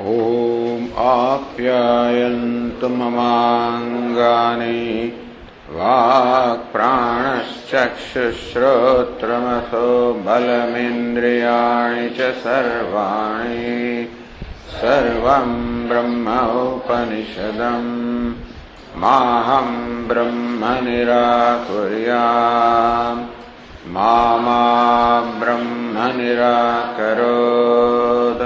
ॐ आप्यायन्तु ममाङ्गानि वाक् बलमिन्द्रियाणि च सर्वाणि सर्वम् ब्रह्म उपनिषदम् माहम् ब्रह्म निराकुर्या। मा ब्रह्म निराकरोत्।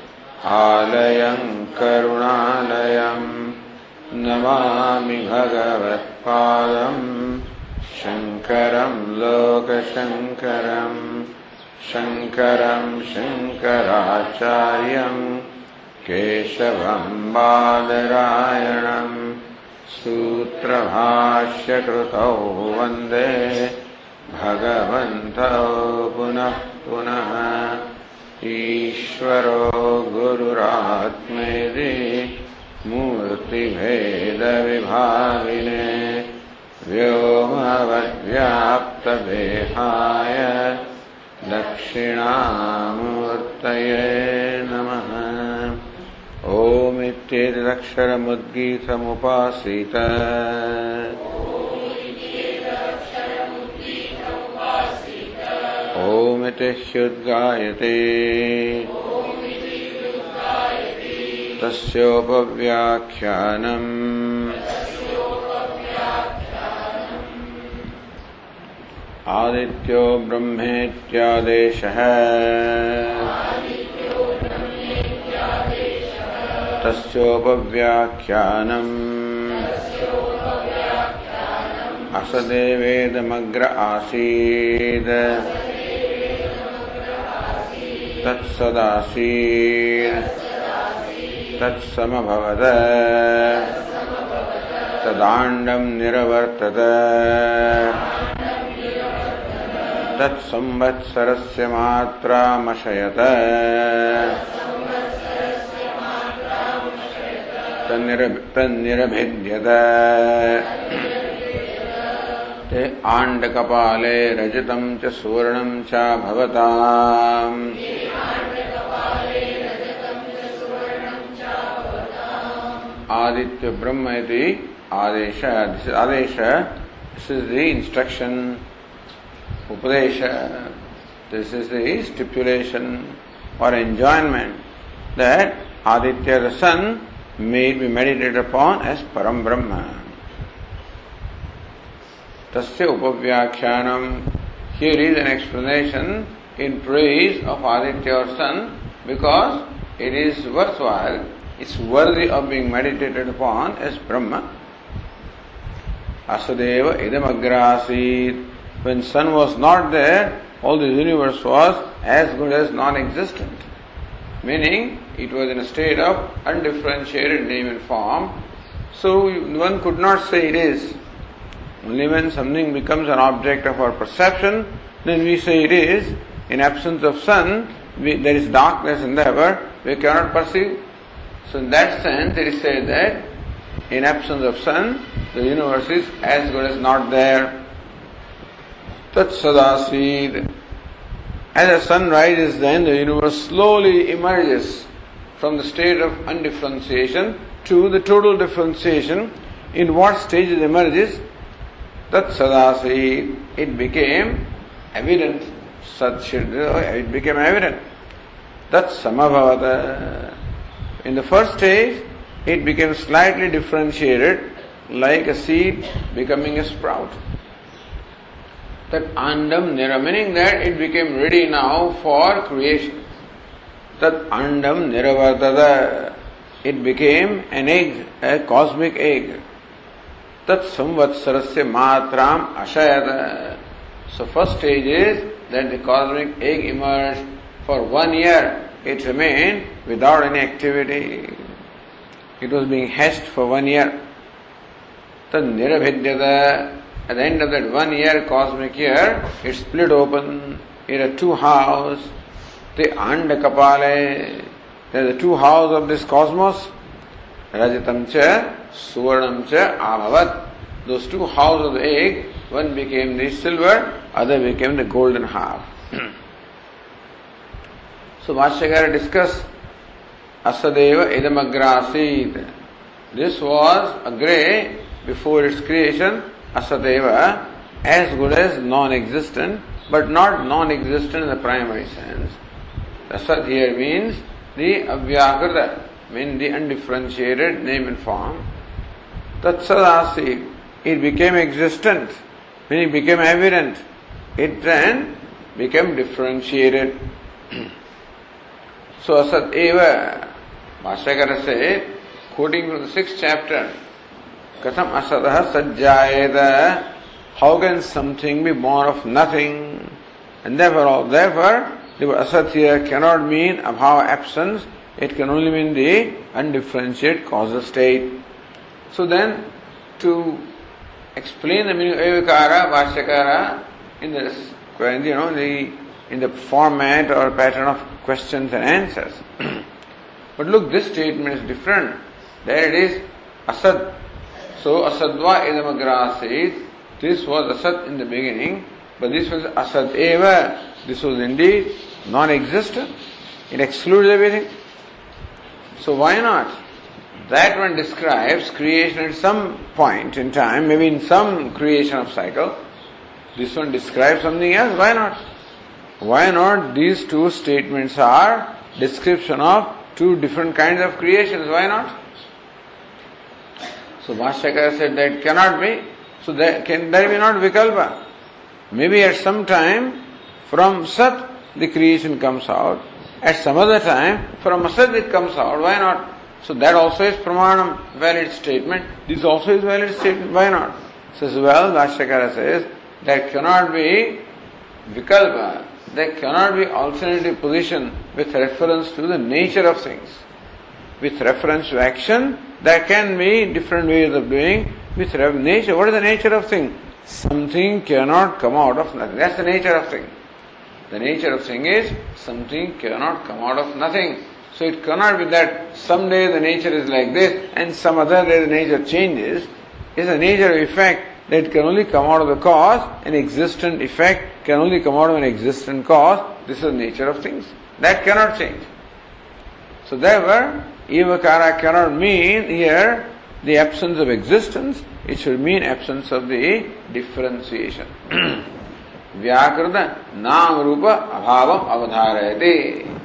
आलयं करुणालयं नमामि भगवत्पादम् शङ्करं लोकशङ्करं शङ्करं शङ्कराचार्यम् केशवं बादरायणम् सूत्रभाष्यकृतौ वन्दे भगवन्तौ पुनः पुनः ईश्वरो गुरुरात्मेदि मूर्तिभेदविभागिने व्योमवद्व्याप्तदेहाय दक्षिणामूर्तये नमः। ओमित्येतदक्षरमुद्गीतमुपासीत ओमिति ह्युद्गायते तस्योपव्याख्यानम्। आदित्यो ब्रह्मेत्यादेशः। तस्योपव्याख्यानम्। असदेवेदमग्र आसीत्। निरवर्तत। तत्संवत्सरस्य मात्रामशयत। तन्निरभिद्यत। ते आण्डकपाले रजतं च सुवर्णं च भवताम् आदित्य ब्रह्म इति आदेश आदेश this is the instruction upadesha this is the stipulation or enjoyment that aditya the sun may be meditated upon as param brahma tasya upavyakhyanam here is an explanation in praise of aditya or sun because it is worthwhile it's worthy of being meditated upon as Brahma. Asadeva idamagrasit. When sun was not there, all the universe was as good as non-existent. Meaning, it was in a state of undifferentiated name and form. So one could not say it is. Only when something becomes an object of our perception, then we say it is. In absence of sun, we, there is darkness in the heaven, we cannot perceive. So in that sense, it is said that in absence of sun, the universe is as good as not there. Tat sadasid. As the sun rises, then the universe slowly emerges from the state of undifferentiation to the total differentiation. In what stage it emerges? Tat sadasid. It became evident. Sat it became evident. Tat samabhavata. In the first stage, it became slightly differentiated, like a seed becoming a sprout. That andam nira, meaning that it became ready now for creation. That andam niravartada, it became an egg, a cosmic egg. Tat samvatsarasya matram ashayata. So first stage is that the cosmic egg emerged for one year. It remained without any activity. it was being hatched for one year. Tad at the end of that one year, cosmic year, it split open. It had two halves. The Andakapale, they are the two halves of this cosmos. Rajatam cha, Suvarnam cha, Abhavat. Those two halves of the egg, one became the silver, other became the golden half. so Bhashyakara discussed Asadeva Idamagrasid. This was a grey before its creation, Asadeva, as good as non-existent, but not non-existent in the primary sense. Asad here means the Avyakrita, means the undifferentiated name and form. Tatsadasi, it became existent, it became evident, it then became differentiated. so Asad Eva, Bhashyakara said, quoting from the sixth chapter, Katham Asadaha Sajjayeda, how can something be born of nothing? And therefore, therefore, the asat here cannot mean abhava absence, it can only mean the undifferentiated causal state. So then, to explain the meaning of Evakara, Bhashyakara, in the, you know, the, in the format or pattern of questions and answers. but look, this statement is different. There it is asad. So asadva idamagrasid. This was asad in the beginning, but this was asad eva. This was indeed non-existent. It excludes everything. So why not? That one describes creation at some point in time, maybe in some creation of cycle. This one describes something else. Why not? Why not? These two statements are description of two different kinds of creations. Why not? So Bhashyakara said that cannot be. So there, can there be not Vikalpa? Maybe at some time from Sat the creation comes out. At some other time, from Asad it comes out. Why not? So that also is Pramanam, valid statement. This also is valid statement. Why not? Says, well, Bhashyakara says, that cannot be Vikalpa, there cannot be alternative position with reference to the nature of things. With reference to action, there can be different ways of doing. With nature, what is the nature of thing? Something cannot come out of nothing. That's the nature of thing. The nature of thing is something cannot come out of nothing. So it cannot be that someday the nature is like this and some other day the nature changes. It's a nature of effect it can only come out of the cause, an existent effect can only come out of an existent cause. This is the nature of things. That cannot change. So therefore, evakara cannot mean here the absence of existence, it should mean absence of the differentiation. Vyakrita nam rupa abhavam avadharayate.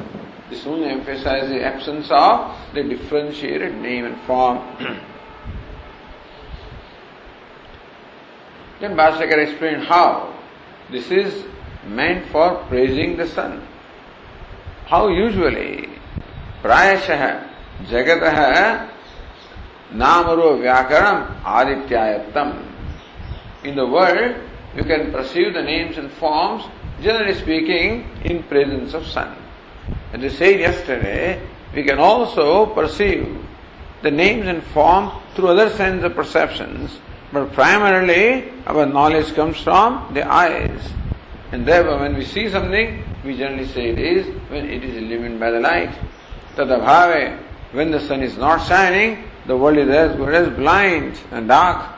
This only emphasizes the absence of the differentiated name and form. then Bhashyakar explained how this is meant for praising the sun. How usually प्रायशः जगतः नामरो व्याकरणम आदित्यायत्तम In the world, you can perceive the names and forms, generally speaking, in presence of sun. As I said yesterday, we can also perceive the names and form through other sense of perceptions, but primarily our knowledge comes from the eyes. And therefore, when we see something, we generally say it is when it is illumined by the light. Tadabhave, when the sun is not shining, the world is as good as blind and dark.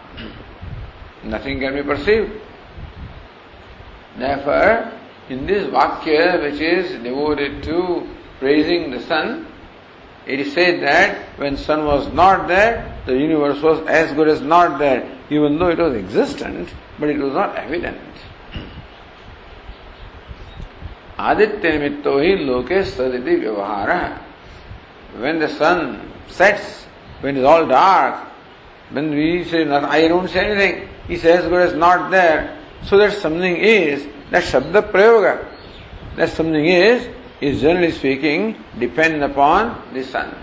Nothing can be perceived. Therefore, in this Vakya, which is devoted to praising the sun, it is said that when sun was not there, the universe was as good as not there, even though it was existent, but it was not evident. Aditya निमित्तो ही लोके सदिति व्यवहार when the sun sets, when it is all dark, when we say, I don't say anything, he says, good as not there, so that something is, that Shabda Prayoga, that something is, is generally speaking, depend upon the sun.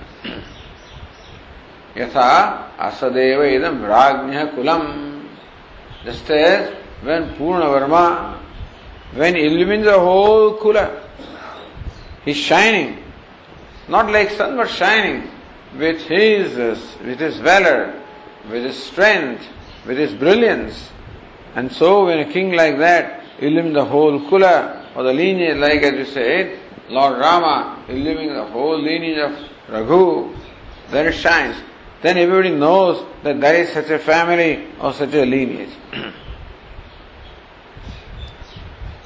Yatha asadeva idam ragnya kulam. Just as when Purna Varma, when illumines the whole kula, he's shining. Not like sun, but shining. with his, with his valor, with his strength, with his brilliance. And so when a king like that illumines the whole kula or the lineage, like as you said, Lord Rama illumines the whole lineage of Raghu, then it shines. Then everybody knows that there is such a family or such a lineage.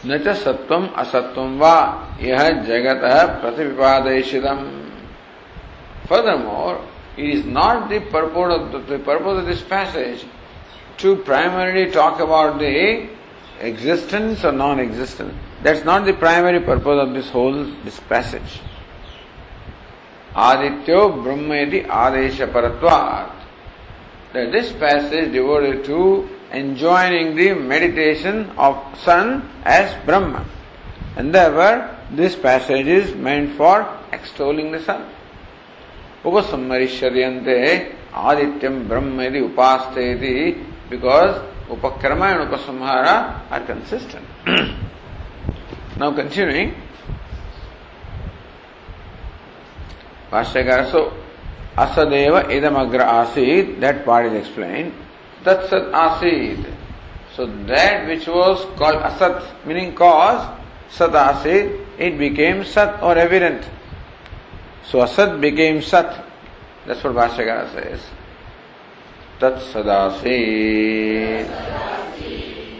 न च सत्वम असत्वम वा यह जगत प्रतिपादयितम Furthermore, it is not the purpose of the, the purpose of this passage to primarily talk about the existence or non-existence. That's not the primary purpose of this whole this passage. Adityo Brahmayati Adesha Paratvat. That this passage devoted to enjoining the meditation of sun as Brahma. And therefore, this passage is meant for extolling the sun. Upasammarishyaryante Adityam Brahma iti because Upakrama and Upasamhara are consistent. Now continuing, Bhashyakara, so Asadeva idamagra asid, that part is explained. Tatsat asid. So that which was called asat, meaning cause, sat asid, it became sat or evident. So asat became sat. That's what Bhashyakara says. Tat sadasid.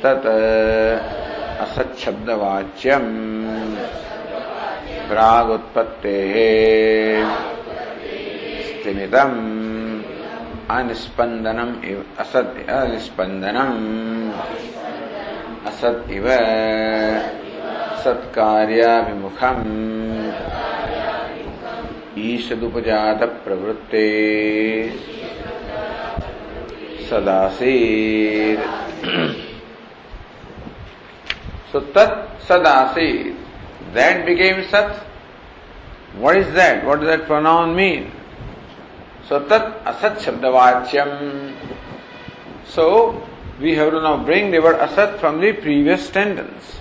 Tat. Uh, असच्छब्दवाच्यम। प्रागुत्पत्ते। स्तिमितम अनिस्पंदनम असत अनिस्पंदनम असत इव। सत्कार्याभिमुखम। ईषदुपजात प्रवृत्ते सदासीर so tat sadasid that became sat what is that what does that pronoun mean so tat asat shabdavachyam so we have to now bring the word asat from the previous sentence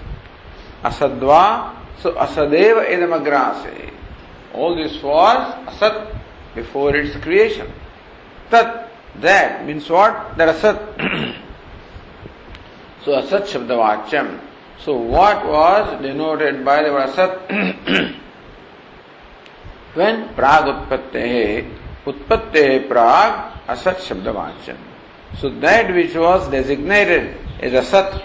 asadva so asadeva idamagrase All this was asat before its creation. Tat, that means what? That asat. so asat shabdavachyam. So what was denoted by the word asat? when prag utpatte utpatte prag asat shabdavachyam. So that which was designated as asat,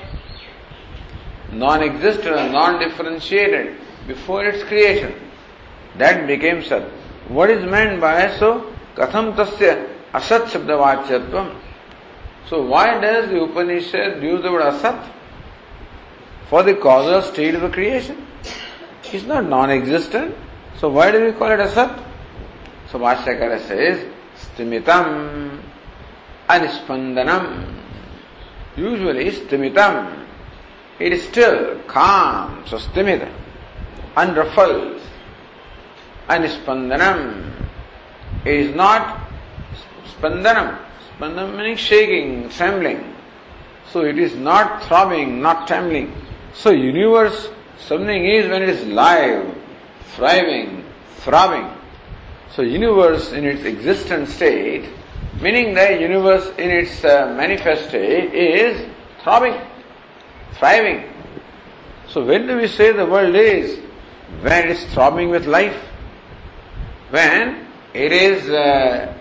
non-existent, non-differentiated before its creation. That became Sat. What is meant by so? Katham tasya asat shabdavachyatvam. So why does the Upanishad use the word asat? For the causal state of creation. It's not non-existent. So why do we call it asat? So Bhashyakara says, stimitam anispandanam. Usually stimitam. It is still calm. So stimita. Unruffled anispandanam. It is not spandanam. Spandanam meaning shaking, trembling. So it is not throbbing, not trembling. So universe, something is when it is live, thriving, throbbing. So universe in its existent state, meaning the universe in its uh, manifest state is throbbing, thriving. So when do we say the world is? When it is throbbing with life when it is uh,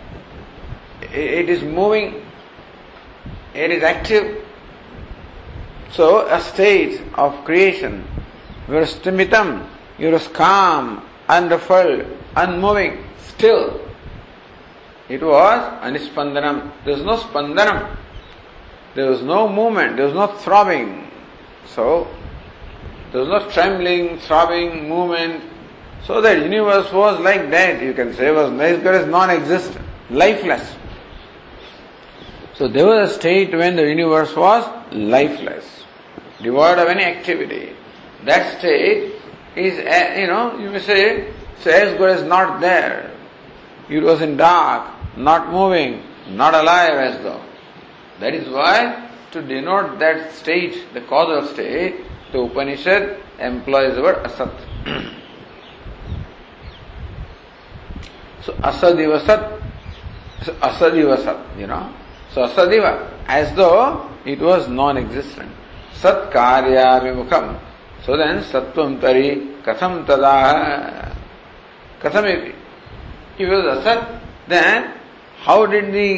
it is moving, it is active. So a state of creation where stimitam, you're calm, unruffled, unmoving, still. It was anispandanam. There was no spandanam. There was no movement. There was no throbbing. So there was no trembling, throbbing, movement, so that universe was like that, you can say, was as non-existent, lifeless. So there was a state when the universe was lifeless, devoid of any activity. That state is, uh, you know, you may say, so as good as not there. It was in dark, not moving, not alive as though. That is why, to denote that state, the causal state, the Upanishad employs the word asat. So asadiva sat, asadiva sat, you know. So asadiva, as though it was non-existent. सत्कार्याभिमुखम। सो सुदन सत्व तरी कथम तदा कथम if was असत then how did the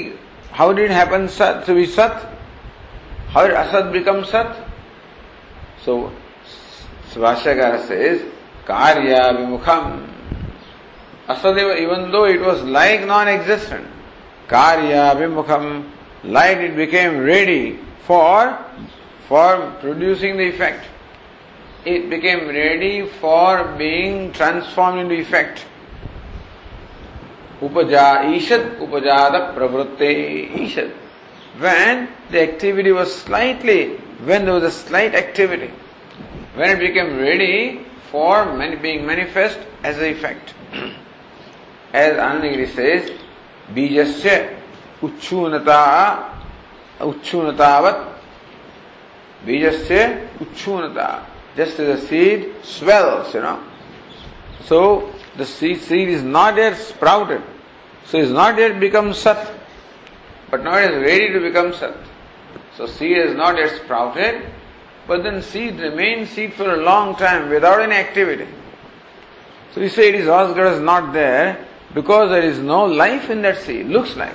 how did happen सत to be सत? How असत become सत? सो सुभाषकार से कार्याभिमुखम Asad even though it was like non existent कार्याभिमुखम like it became ready for for producing the effect. It became ready for being transformed into effect. Upaja, Ishad, Upajada Pravrutte, Ishad. When the activity was slightly, when there was a slight activity, when it became ready for being manifest as an effect. as Anandagiri says, Bijasya Uchunata Uchunatavat Bijasya Uchunata just as a seed swells, you know. So the seed, seed is not yet sprouted. So it's not yet become sat. But now it is ready to become sat. So seed is not yet sprouted, but then seed remains seed for a long time without any activity. So you say it is Asgara is not there because there is no life in that seed. Looks like.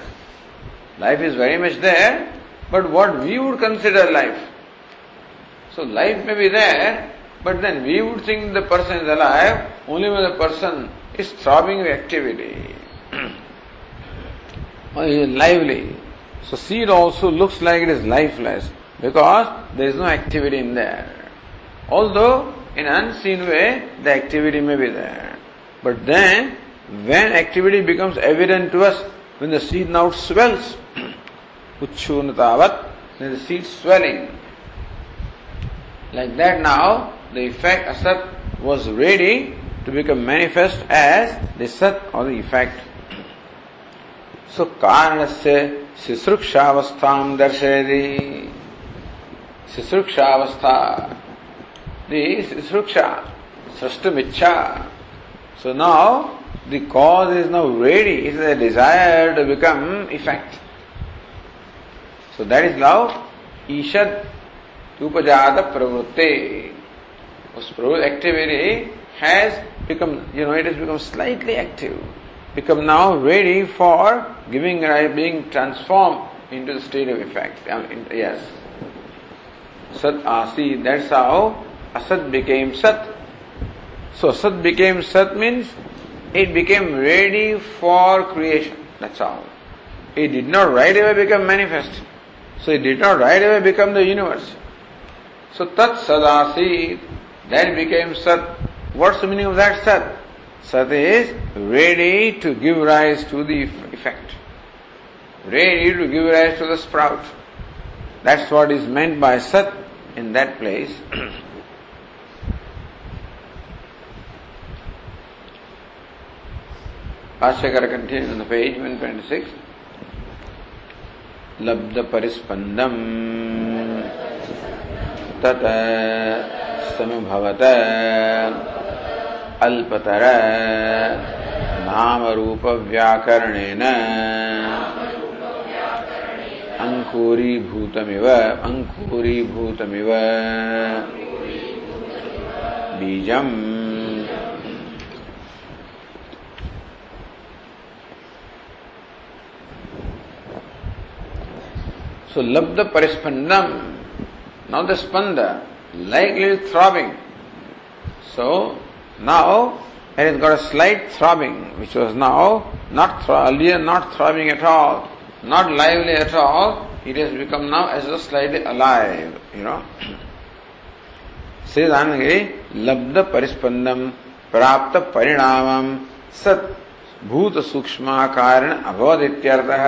Life is very much there, but what we would consider life. So life may be there, but then we would think the person is alive only when the person is throbbing with activity. lively. So seed also looks like it is lifeless because there is no activity in there. Although in unseen way the activity may be there. But then when activity becomes evident to us, when the seed now swells, uchunatavat, then the seed swelling. Like that now, the effect asat was ready to become manifest as the sat or the effect. So karanasya sisrukshavastham darshayati. Sisrukshavastha. The sisruksha, srashtumicha. So now the cause is now ready, it is a desire to become effect. So that is now Ishad Upajata Pravrutte. This activity has become, you know, it has become slightly active, become now ready for giving, being transformed into the state of effect. yes. Sat Asi, that's how Asat became Sat. So Sat became Sat means it became ready for creation. That's all. It did not right away become manifest. So it did not right away become the universe. So Tat Sadasi, that became Sat. What's the meaning of that Sat? Sat is ready to give rise to the effect. Ready to give rise to the sprout. That's what is meant by Sat in that place. Ashakara continues on the page 126. लब्ध परिस्पंदम तत समभवत अल्पतर नाम रूप व्याकरणेन अंकुरीभूतमिव अंकुरीभूतमिव बीजम्। So labda parispandam, now the spanda, like little throbbing. So now it has got a slight throbbing, which was now not thro- earlier not throbbing at all, not lively at all. It has become now as a slightly alive, you know. Says Anandagiri, labda parispandam प्राप्त परिणामम सत भूत सूक्ष्म कारण अभवद इत्यर्थः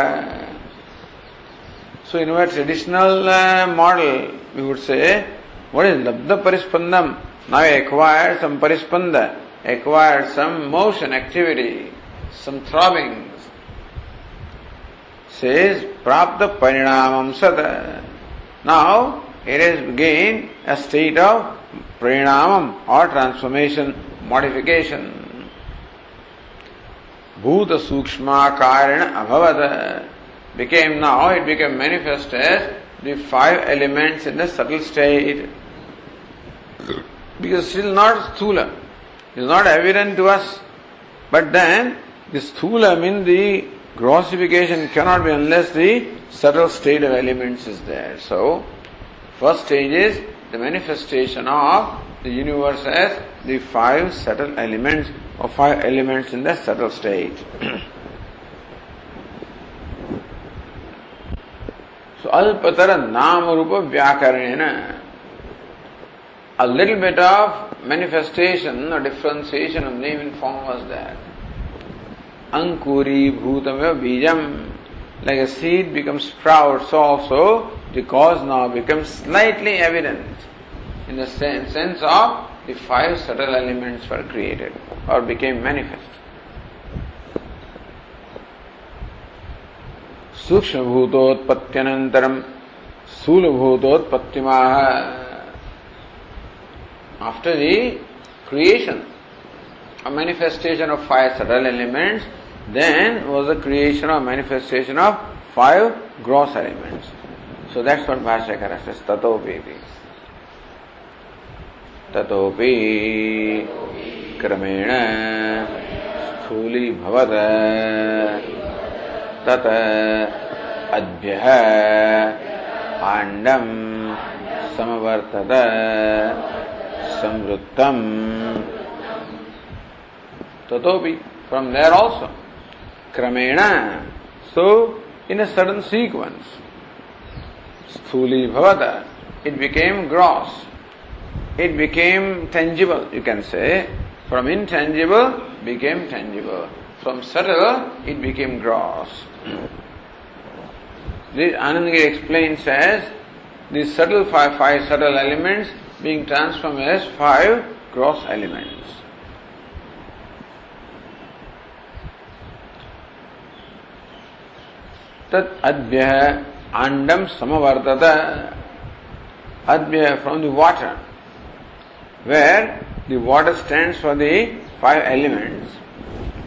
So in our traditional uh, model, we would say, what is labda parispandam? Now I acquired some parispanda, acquired some motion, activity, some throbbings. Says, prapta parinamam sata. Now, it has gained a state of parinamam or transformation, modification. Sukshma Karana Abhavata became now, it became manifest as the five elements in the subtle state. Because still not sthula. Is not evident to us. But then, the sthula means the grossification cannot be unless the subtle state of elements is there. So, first stage is the manifestation of the universe as the five subtle elements or five elements in the subtle state. nama rupa vyakaranena a little bit of manifestation or differentiation of name and form was there. Ankuri bhutameva bijam like a seed becomes sprout, so also the cause now becomes slightly evident in the sense of the five subtle elements were created or became manifest. सूक्ष्म भूतोत्पत्त्यन स्थूल भूतोत्पत्ति after the creation manifestation of five subtle elements then was the creation of manifestation of five gross elements so that's what भाष्यकर ततोपी ततोपि क्रमेण स्थूलीभवत् तत अद्य पांडम समवर्तत समृत्तम तथोपि फ्रॉम देयर ऑल्सो क्रमेण so in a sudden sequence स्थूली भवत it became gross it became tangible you can say from intangible became tangible From subtle, it became gross. This Anandagiri explains as the subtle five, five subtle elements being transformed as five gross elements. तत् अद्भ्य अंडम समवर्तत अद्भ्य from the water where the water stands for the five elements.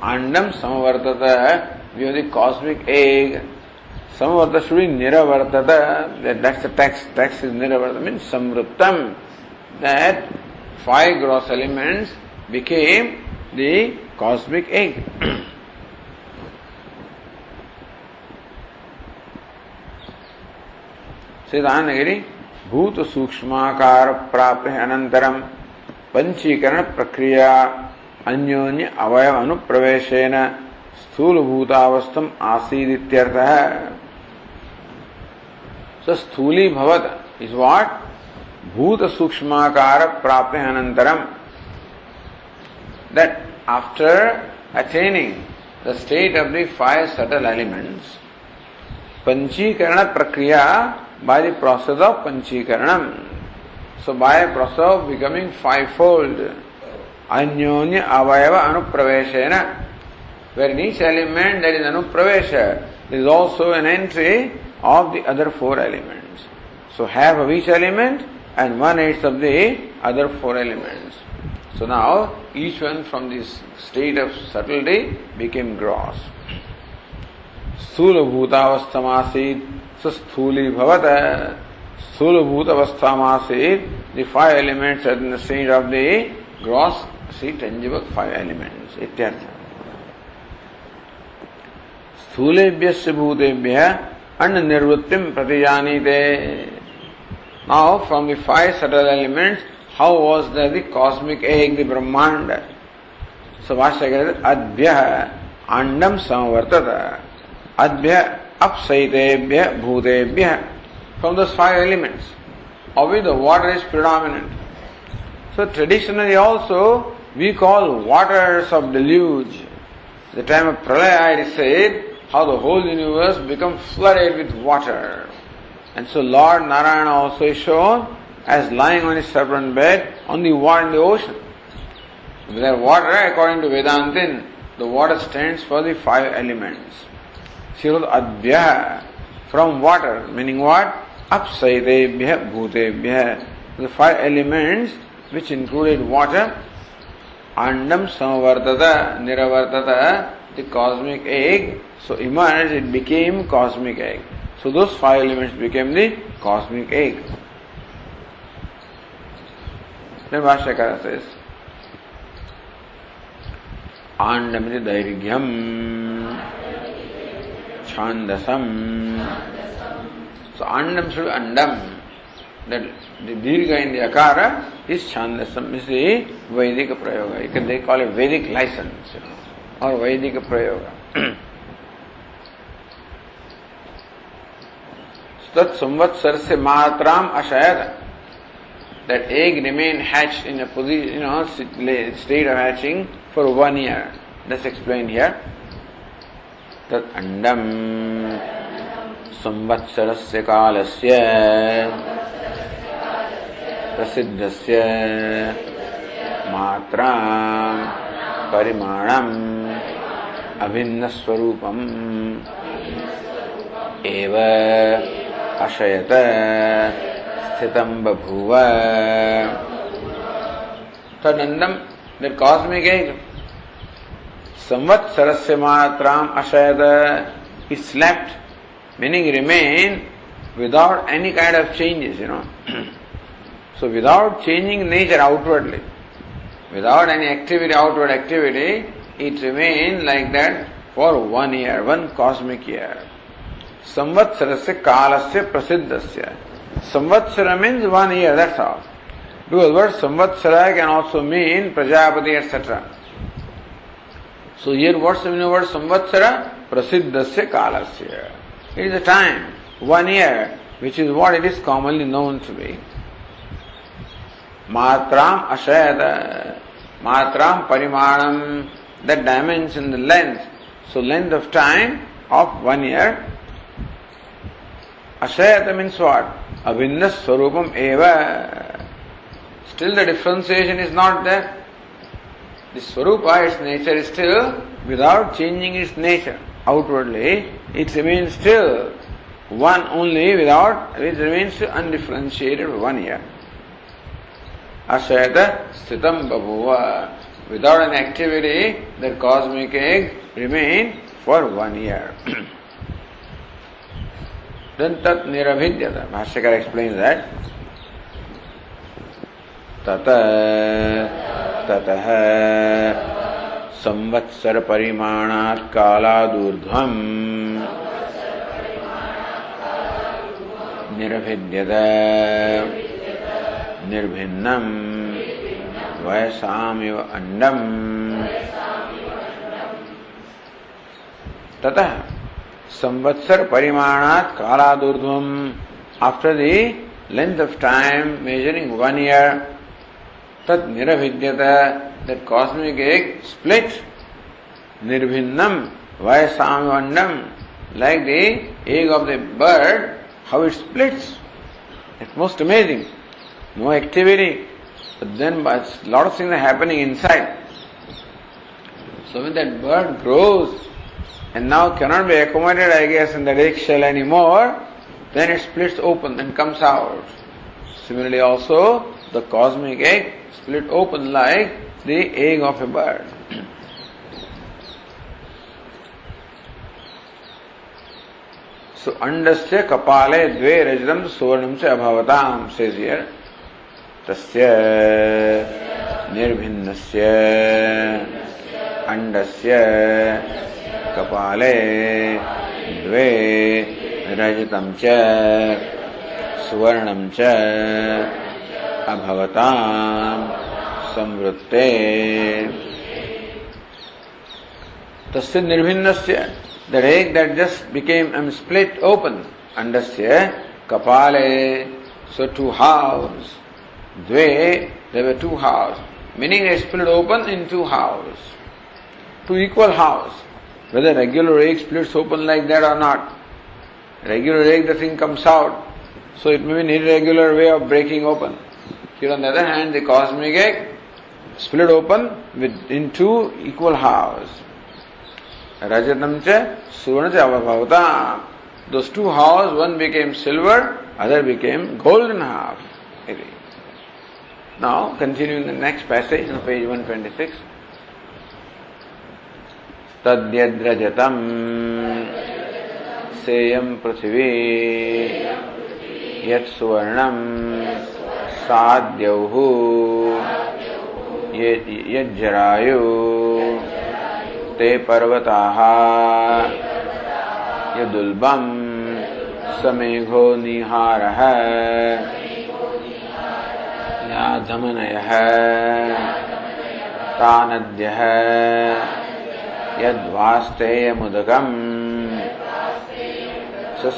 अंडम समवर्त view the cosmic egg समवर्त श्री निरवर्त टैक्स टैक्स is निरवर्त mean समृप्तम that five gross elements became the cosmic egg सिद्धांत भूत सूक्ष्माकार प्राप्त अनंतरम पंचीकरण प्रक्रिया। अन्योन्य अवयव अनुप्रवेशेन स्थूल भूतावस्थम आसीदित्यर्थ। है सो स्थूली भवत इज़ व्हाट भूत सूक्ष्माकार प्राप्त अनंतरम that after attaining the state of the five subtle elements पंचीकरण प्रक्रिया by the process of panchikaranam So by process of becoming fivefold, anyonya avayava anupraveshena, where in each element there is anupravesha, there is also an entry of the other four elements. So half of each element and one eighth of the other four elements. So now each one from this state of subtlety became gross. स्थूल भूतावस्थमासीत स्थूली भवत स्थूलभूत अवस्था मां से the five elements at the stage of the gross see tangible five elements इत्यर्थ स्थूलेभ्य भूतेभ्य अन्न निर्वृत्ति प्रतिजानीते now from the five subtle elements how was the the cosmic egg the ब्रह्मांड सो भाष्य अद्भ्य अंडम संवर्तत अद्भ्य अपसहितेभ्य भूतेभ्य five elements, of which the water is predominant. So traditionally also we call waters of deluge. The time of Pralaya it is said how the whole universe becomes flooded with water. And so Lord Narayana also is shown as lying on his serpent bed on the water in the ocean. The water, according to Vedantin, the water stands for the five elements. She Adhya from water, meaning what? Apsaitebhya, bhutebhya. The five elements which included water, Andam Samavartata Niravartata, the cosmic egg. So emerged, it became cosmic egg. So those five elements became the cosmic egg. Then Bhashyakara says, आण्डमिति chandasam. So, andam should be andam. The dirgha in the akara is chandasam, is the Vedic prayoga. You can, they call it Vedic license, you know, or Vedic prayoga. तत् संवत्सर से मात्राम अशयत that egg remain hatched in a position, you know, state of hatching for one year. That's explained here. तत् अंडम संवत्सरस्य कालस्य प्रसिद्धस्य मात्रा परिमाणम् अभिन्नस्वरूपम् एव अशयत स्थितं बभूव cosmic age संवत्सरस्य मात्राम अशयत slept meaning remain without any kind of changes, you know. so without changing nature outwardly, without any activity, outward activity, it remained like that for one year, one cosmic year. Samvatsarasya kalasya prasiddhasya. Samvatsara means one year, that's all. Because word Samvatsara can also mean Prajapati, etc. So here what's the meaning of word Samvatsara? Prasiddhasya kalasya. It is a time, one year, which is what it is commonly known to be. Matram ashayata, matram parimanam, that dimension, the length. So length of time of one year. Ashayata means what? Abhinna swarupam eva. Still the differentiation is not there. The swarupa, its nature is still without changing its nature outwardly, it remains still one only without, it remains undifferentiated one year. Asayata stitam babuva. Without an activity, the cosmic egg remained for one year. then tat niravidyata. Bhashyakar explains that. Tata tatah संवत्सर परिमाणात् कालादूर्ध्वम् निर्भिद्यत निर्भिन्नम। वयसाम अंडम तथा संवत्सर परिमाणात कालादुर्धम after the length of time measuring one year तद निरभिज्ञत that cosmic egg split निर्भिन्नम वयसाम अंडम like the egg of the bird how it splits it most amazing No activity, but then a lot of things are happening inside. So when that bird grows and now cannot be accommodated, I guess, in the egg shell anymore, then it splits open and comes out. Similarly also, the cosmic egg split open like the egg of a bird. so अंडस्य कपाले द्वे रजतम सुवर्णम से अभवताम says here तस्य निर्भिन्नस्य अंडस्य कपाले द्वे रजतम च सुवर्णम च अभवताम संवृत्ते। तस्य निर्भिन्नस्य that egg that just became um, split open andasya kapale so two halves dve there were two halves meaning it split open in two halves two equal halves whether regular egg splits open like that or not. Regular egg the thing comes out. So it may be an irregular way of breaking open. Here on the other hand the cosmic egg split open with in two equal halves. Rajatam cha suvarna cha avabhavata. Those two halves, one became silver, other became golden half. Now, continuing the next passage on page 126. तद्यद्रजतम् सेयं पृथिवी यत्सुवर्णम् साद्यौः यज्जरायु ते पर्वताः यदुल्बम् समेघो निहारः याधमनयः तानद्यः। यद्वास्तेयमुदगम् स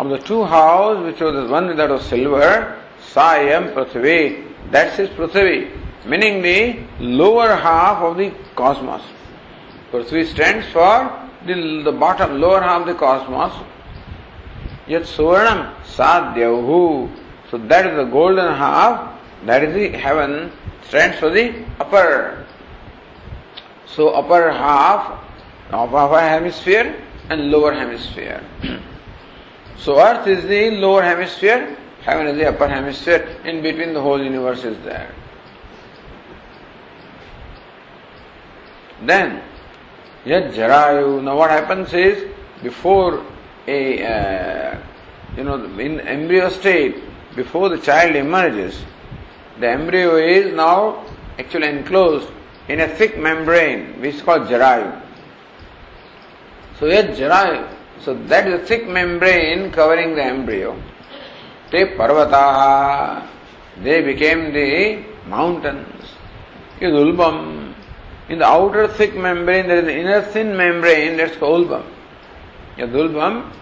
of the two house which was one that of silver Sai Prithvi that's is Prithvi meaning the lower half of the cosmos Prithvi stands for the, the bottom lower half of the cosmos yet suvarnam sadyauhu so that is the golden half that is the heaven stands for the upper so upper half of our hemisphere and lower hemisphere. so earth is the lower hemisphere, heaven is the upper hemisphere, in between the whole universe is there. Then, yet jarayu, now what happens is, before a, uh, you know, in embryo state, before the child emerges, the embryo is now actually enclosed in a thick membrane which is called jarayu. So yet jarayu, so that is a thick membrane covering the embryo. Te parvataha, they became the mountains. Yadulbam, in the outer thick membrane there is an inner thin membrane that's called ulbam. Yadulbam,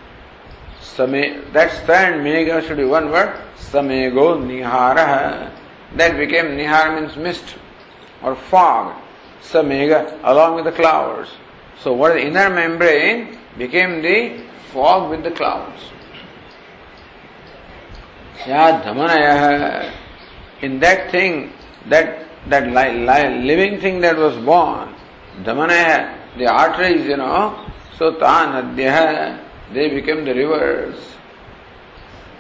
same, that stand mega should be one word, samego niharaha. That became nihar means mist or fog. Samega along with the clouds. So what is the inner membrane became the fog with the clouds. Ya dhamanaya, in that thing, that that li- li- living thing that was born, dhamanaya, the arteries, you know, so tanadhyah, they became the rivers.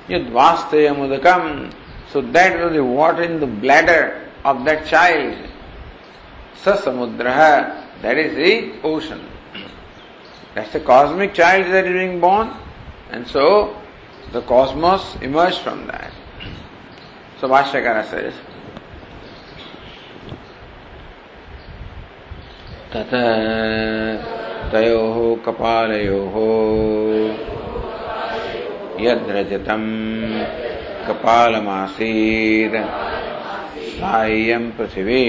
Yadvastaya mudakam, so that was the water in the bladder of that child. Sasamudraha, that is the ocean. That's the cosmic child that is being born. And so the cosmos emerged from that. So Bhashyakara says, ततः तयोः कपालयोः यद्रजतं कपालमासीत्। सायं पृथिवी।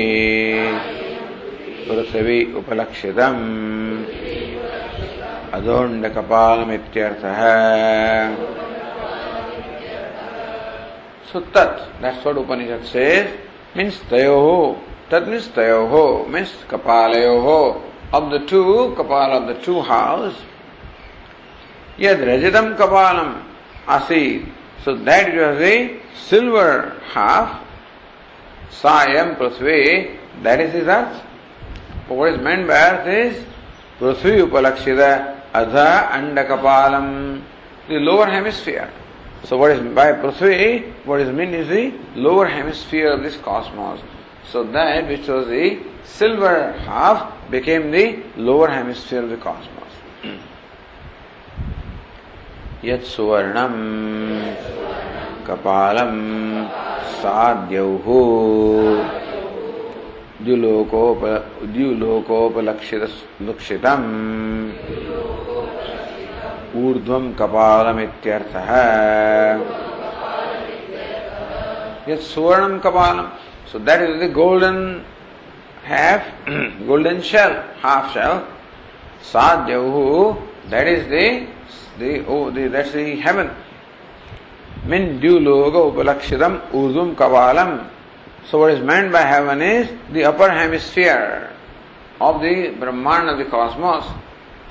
पृथिवी उपलक्षितम्। अदोण्डकपालमित्यर्थः सो तत् that's what उपनिषद से means तयो Tat means kapalayoho. Of the two, kapala of the two house, yad rajatam kapalam asid. So that was the silver half, sayam prithvi, that is his earth. What is meant by earth is Prithvi Upalakshita Adha Andakapalam, the lower hemisphere. So what is by Prithvi, what is meant is the lower hemisphere of this cosmos. So that which was the silver half became the lower hemisphere of the cosmos. यत् सुवर्णम् कपालम् साद्यौः द्युलोकोप द्युलोकोपलक्षित लक्षितम् ऊर्ध्वम् कपालमित्यर्थः यत् सुवर्णम् कपालम् So that is the golden half, golden shell, half shell. Sadhyahu, that is the, the, oh, the, that's the heaven. Min dyuloga upalakshitam urdhum kavalam. So what is meant by heaven is the upper hemisphere of the Brahman of the cosmos.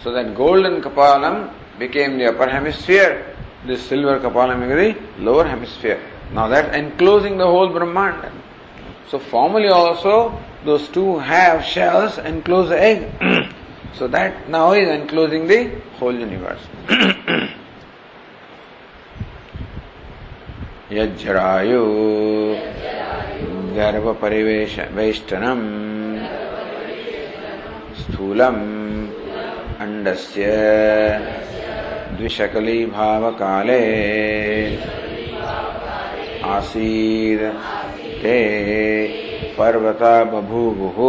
So that golden kapalam became the upper hemisphere, the silver kapalam became the lower hemisphere. Now that enclosing the whole Brahmanda. So formally also those two have shells enclose the egg. so that now is enclosing the whole universe. Yajrayu गर्भपरिवेश वेष्टनम् स्थूलम् अण्डस्य द्विशकलीभावकाले आसीत् ते पर्वता बभूभु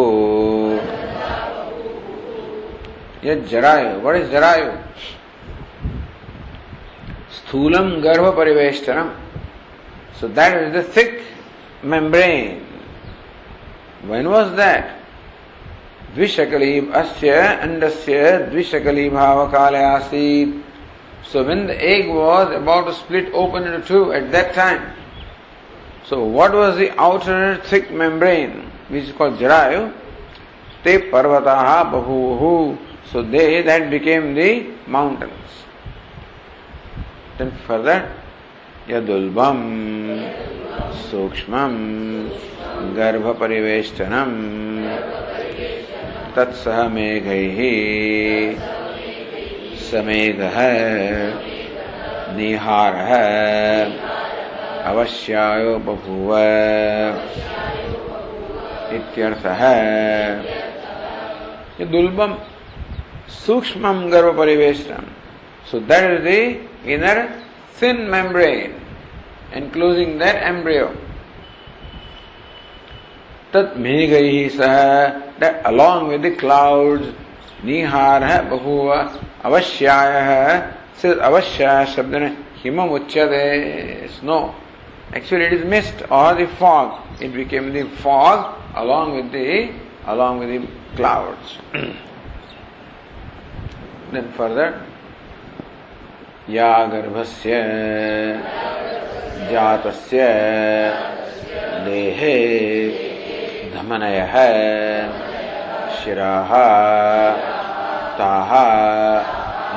ये जरायु, बड़े जरायु। स्थूलम गर्भ परिवेष्टनम so that is the thick membrane when was that द्विशकली अस्य अंड द्विशकली भाव काले आसीत so when the egg was about to split open to at that time so what was the outer thick membrane, which is called jarayu? Te parvataha bahuhu. So they that became the mountains. Then further, yadulbam sukshmam गर्भ परिवेष्टनम तत्सह मेघ समेघ निहार अवश्यायो बभूव। इत्यर्थः दुर्लभम सूक्ष्म गर्भ परिवेशनम so that is the inner thin membrane enclosing that embryo. Tat megaihi saha, that along with the clouds, निहार है बहुआ अवश्याय है सिर्फ़ अवश्याय शब्द ने हिमम उच्यते snow. actually it is mist or the fog it became the fog along with the along with the clouds then further या गर्भस्य जातस्य देहे धमनयः शिराः ताः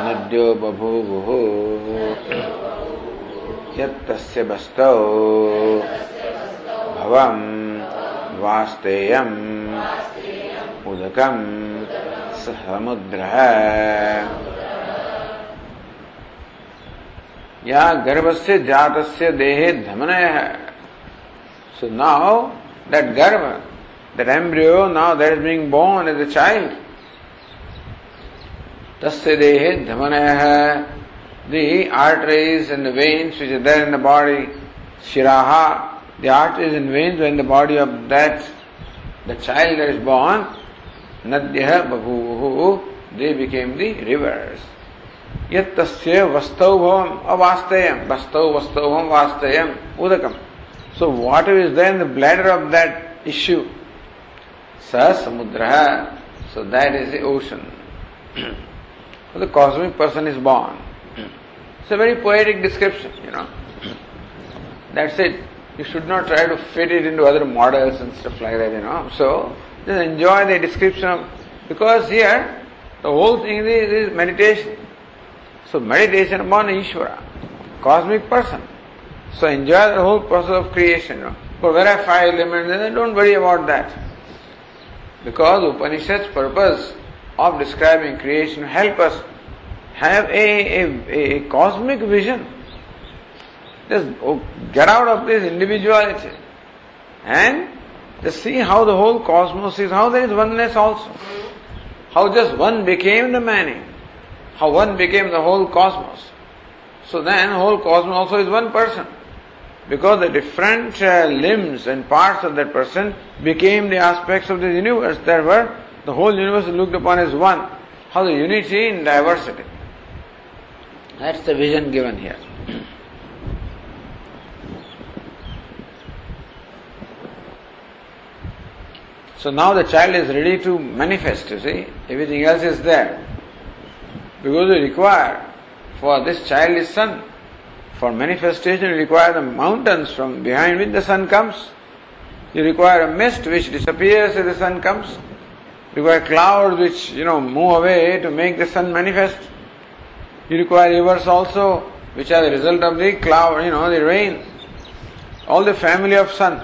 नद्यो बभूवुः यस्य वस्तौ। भवं वास्तेयम् उदकं समुद्रः या गर्भ से जात से देहे धमने है सो नाउ दैट गर्भ that embryo now that is being born as a child तस्य देहे धमने है the arteries and the veins which are there in the body, shiraha, the arteries and veins are in the body of that, the child is born, nadhyah babhuhu, they became the rivers. Yat tasya vastaubhavam avastayam, vastaubhavam vastayam udakam. So water is there in the bladder of that issue. Sa so that is the ocean. the cosmic person is born. It's a very poetic description, you know. That's it. You should not try to fit it into other models and stuff like that, you know. So, just enjoy the description of, because here, the whole thing is, is meditation. So, meditation upon Ishvara, cosmic person. So, enjoy the whole process of creation, you know. But where are five elements, then don't worry about that. Because Upanishad's purpose of describing creation help us have a, a, a cosmic vision. Just get out of this individuality and just see how the whole cosmos is, how there is oneness also. How just one became the many, how one became the whole cosmos. So then, whole cosmos also is one person. Because the different uh, limbs and parts of that person became the aspects of the universe. There were the whole universe looked upon as one. How the unity in diversity. That's the vision given here. So now the child is ready to manifest, you see. Everything else is there. Because we require for this child is sun. For manifestation, you require the mountains from behind which the sun comes. You require a mist which disappears as the sun comes. You require clouds which, you know, move away to make the sun manifest. You require rivers also, which are the result of the cloud, you know, the rain. All the family of sun,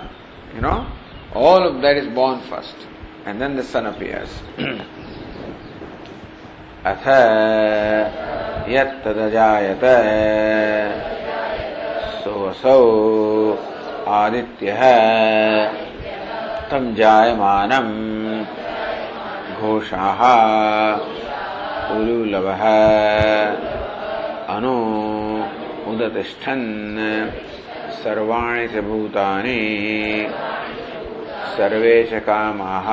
you know, all of that is born first. And then the sun appears. अथ यत्तदजायत सोऽसौ आदित्यः तम जायमानम घोषाः उलूलवः अनु उदतिष्ठन्। सर्वाणि च भूतानि। सर्वे च कामाः।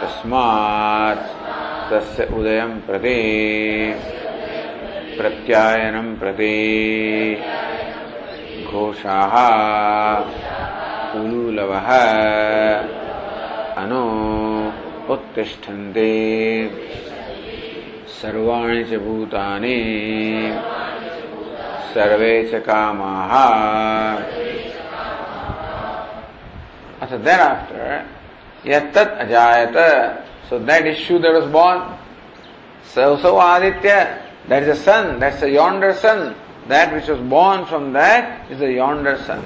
तस्मात् तस्य उदयं प्रति। प्रत्यायनं प्रति। घोषाः। उलूलवः अनु उत्तिष्ठन्ते सर्वाणि च भूतानि सर्वे च कामाः अच्छा देन आफ्टर यत्तत् अजायत so that issue that was born so so Aditya that is a sun that's a yonder sun that which was born from that is the yonder sun.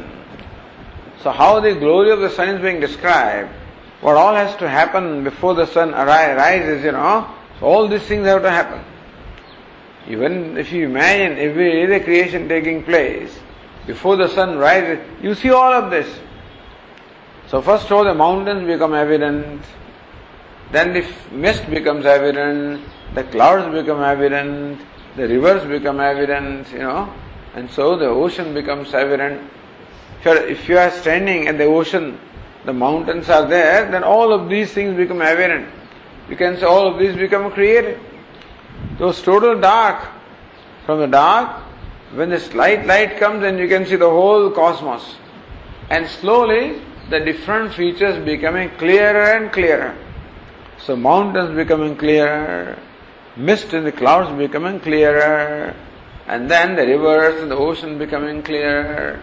So how the glory of the sun is being described what all has to happen before the sun arises, you know, so all these things have to happen. Even if you imagine every other creation taking place, before the sun rises, you see all of this. So first all the mountains become evident, then the mist becomes evident, the clouds become evident, the rivers become evident, you know, and so the ocean becomes evident. If you are standing at the ocean, the mountains are there, then all of these things become evident. You can say all of these become created. Those total dark. From the dark, when this light light comes, then you can see the whole cosmos. And slowly, the different features becoming clearer and clearer. So mountains becoming clearer, mist in the clouds becoming clearer, and then the rivers and the ocean becoming clearer.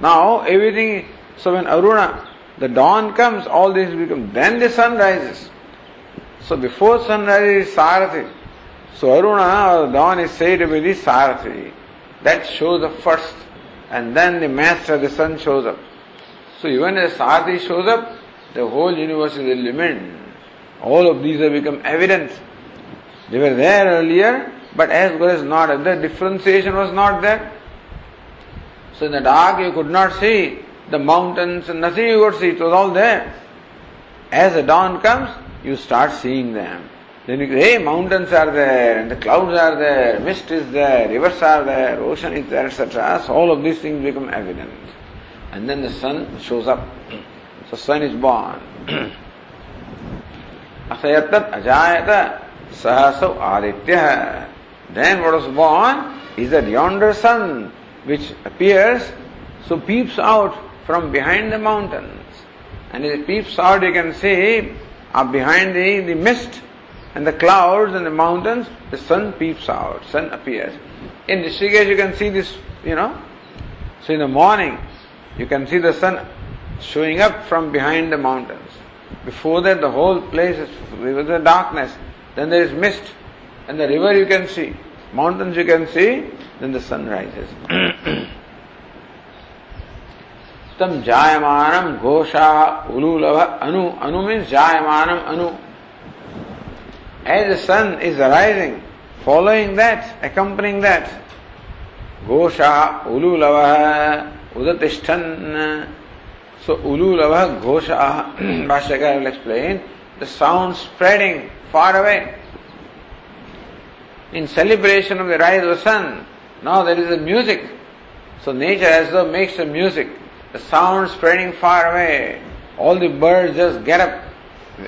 Now everything, so when Aruna, the dawn comes, all this become, then the sun rises. So before sunrise is Sarathi. So Aruna or dawn is said to be the Sarathi. That shows up first. And then the master, the sun shows up. So even as Sarathi shows up, the whole universe is illumined. All of these have become evident. They were there earlier, but as well as not, the differentiation was not there. So in the dark you could not see the mountains and nothing you could see, it was all there. As the dawn comes, you start seeing them. Then you say, hey, mountains are there, and the clouds are there, mist is there, rivers are there, ocean is there, etc. So all of these things become evident. And then the sun shows up. So sun is born. Asayatat ajayata sahasav aditya. Then what was born is that yonder sun which appears, so peeps out from behind the mountains. And it peeps out, you can see up behind the, the mist and the clouds and the mountains, the sun peeps out, sun appears. In Rishikesh, you can see this, you know. So in the morning, you can see the sun showing up from behind the mountains. Before that, the whole place is with the darkness. Then there is mist, and the river you can see, mountains you can see. Then the sun rises. Tam jayamanam gosha ululava anu. Anu means jayamanam anu. As the sun is arising, following that, accompanying that, gosha ululava udatishtan. So ululava gosha, Bhashyakar will explain, the sound spreading far away. In celebration of the rise of the sun, now there is a music. So nature as though makes the music the sound spreading far away. All the birds just get up.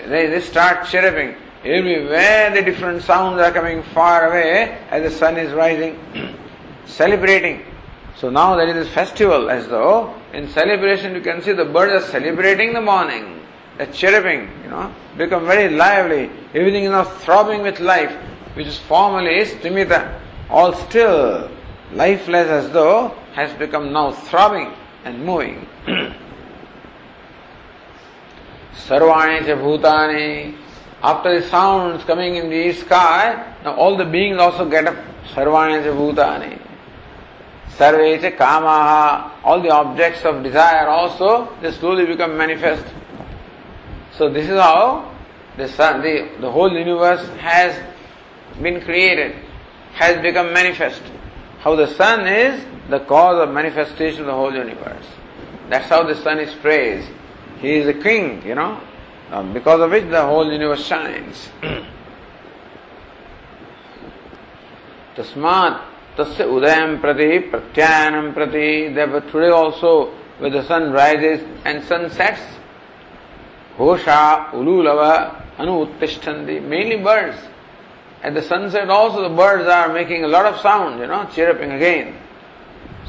They, they start chirping. Everywhere the different sounds are coming far away as the sun is rising, celebrating. So now there is this festival as though in celebration you can see the birds are celebrating the morning. They're chirping, you know, become very lively. Everything is now throbbing with life, which is formerly stimita, all still, lifeless as though has become now throbbing and moving. Sarvani cha bhutani. After the sounds coming in the sky, now all the beings also get up. Sarvani cha bhutani. Sarve kamaha. All the objects of desire also, they slowly become manifest. So this is how the sun, the, the whole universe has been created, has become manifest. How the sun is the cause of manifestation of the whole universe. That's how the sun is praised. He is a king, you know, uh, because of which the whole universe shines. Tasmat tasya udayam prati pratyanam prati. Therefore today also where the sun rises and sun sets, Hosha ululava anu uttishtandi. Mainly birds. At the sunset also the birds are making a lot of sound, you know, chirruping again.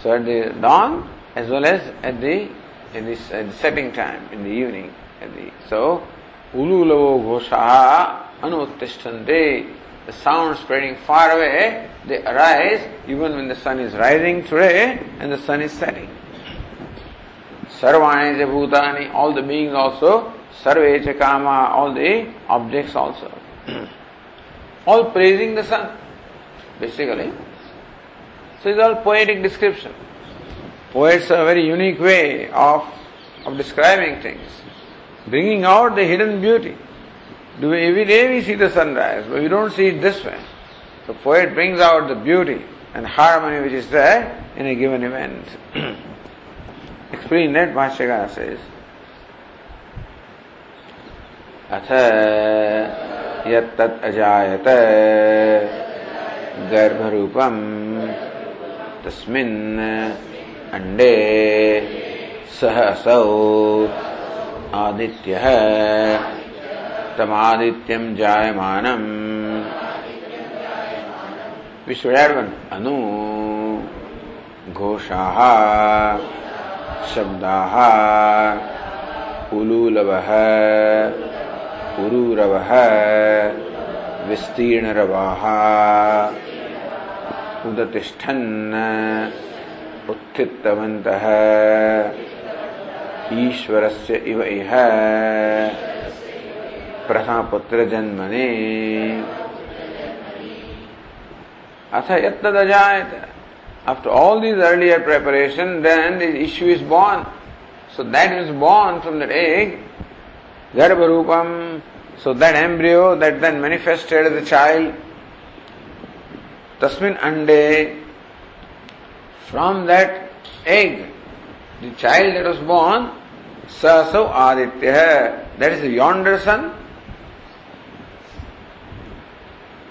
So at the dawn as well as at the in this at the setting time in the evening. At the, so ululavo ghosha anuttishthante the sound spreading far away, they arise even when the sun is rising today and the sun is setting. Sarvani bhutani, all the beings also, sarve kama, all the objects also. all praising the sun, basically. So it's all poetic description. Poets have a very unique way of, of describing things, bringing out the hidden beauty. Do every day we see the sunrise, but we don't see it this way. So poet brings out the beauty and harmony which is there in a given event. Explain that Bhashyakara says. अथ यत्तत् अजायत गर्भरूपम् तस्मिन् अण्डे सह असौ आदित्यः तमादित्यं जायमानम्। विश्वयार्वन् अनु घोषाः शब्दाः उलूलवः उरूरवः विस्तीर्णरवाः। उदतिष्ठन् उत्थितवन्तः ईश्वरस्य इव इह प्रथमपुत्रजन्मने अथ यत्तदजायत After all these earlier preparation, then the issue is born. So that is born from that egg, Garbharupam, so that embryo that then manifested as a child, Tasmin Ande, from that egg, the child that was born, Sasav Aditya, that is yonder sun.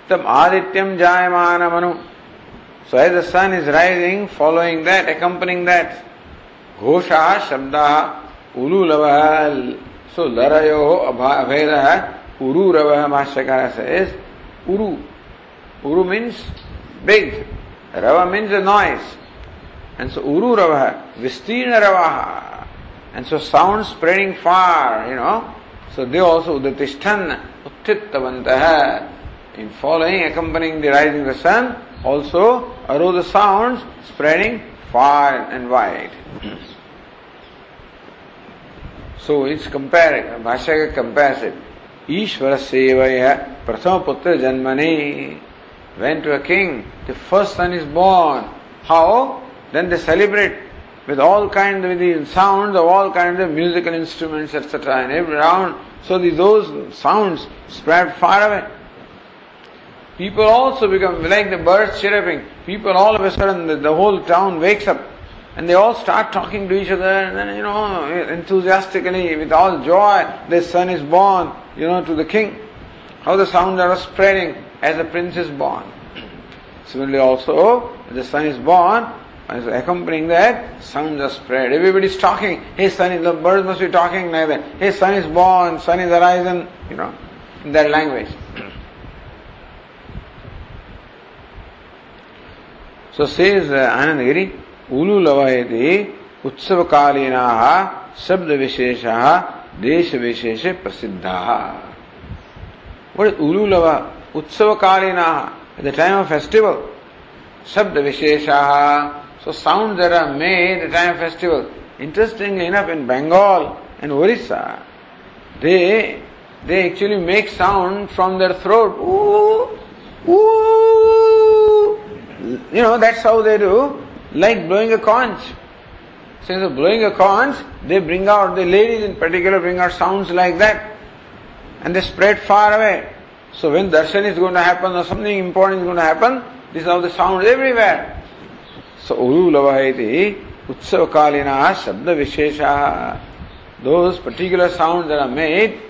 Tam Adityam Jayamana Manu. So as the sun is rising, following that, accompanying that, Shabda Ululava. So Larayo Abheda Uru Rava Bhashyakara says Uru. Uru means big. Rava means a noise. And so Uru Rava, Vistirna Ravaha. And so sound spreading far, you know. So they also Udatishtan Uttittavantaha. In following, accompanying the rising of the sun, also arose the sounds spreading far and wide. so it's comparing, Bhashyaka compares it. Ishvara Sevaya Prathama Putra Janmane. When to a king, the first son is born. How? Then they celebrate with all kinds of the sounds of all kinds of musical instruments, etc. And every round, so the, those sounds spread far away. People also become like the birds chirping. People all of a sudden, the, the whole town wakes up and they all start talking to each other and then, you know, enthusiastically, with all joy, the son is born, you know, to the king. How the sounds are spreading as the prince is born. Similarly also, the son is born, as accompanying that, sounds are spread. Everybody is talking. His son is, the birds must be talking like that. His son is born, son is arisen, you know, in their language. So says uh, Anandagiri, Ulu Lavayati Utsavakalinah Sabda Visheshaha Desha Vishesha Prasiddhaha. What is Ulu Lava? Utsavakalinah, at the time of festival. Sabda Visheshaha, so sounds that are made at the time festival. Interestingly enough, in Bengal and Orissa, they they actually make sound from their throat. You know, that's how they do, like blowing a conch. Since of blowing a conch, they bring out, the ladies in particular bring out sounds like that. And they spread far away. So when darshan is going to happen or something important is going to happen, this is how the sound everywhere. So Uru Lavahiti Utsavakalina Shabda Vishesha. Those particular sounds that are made,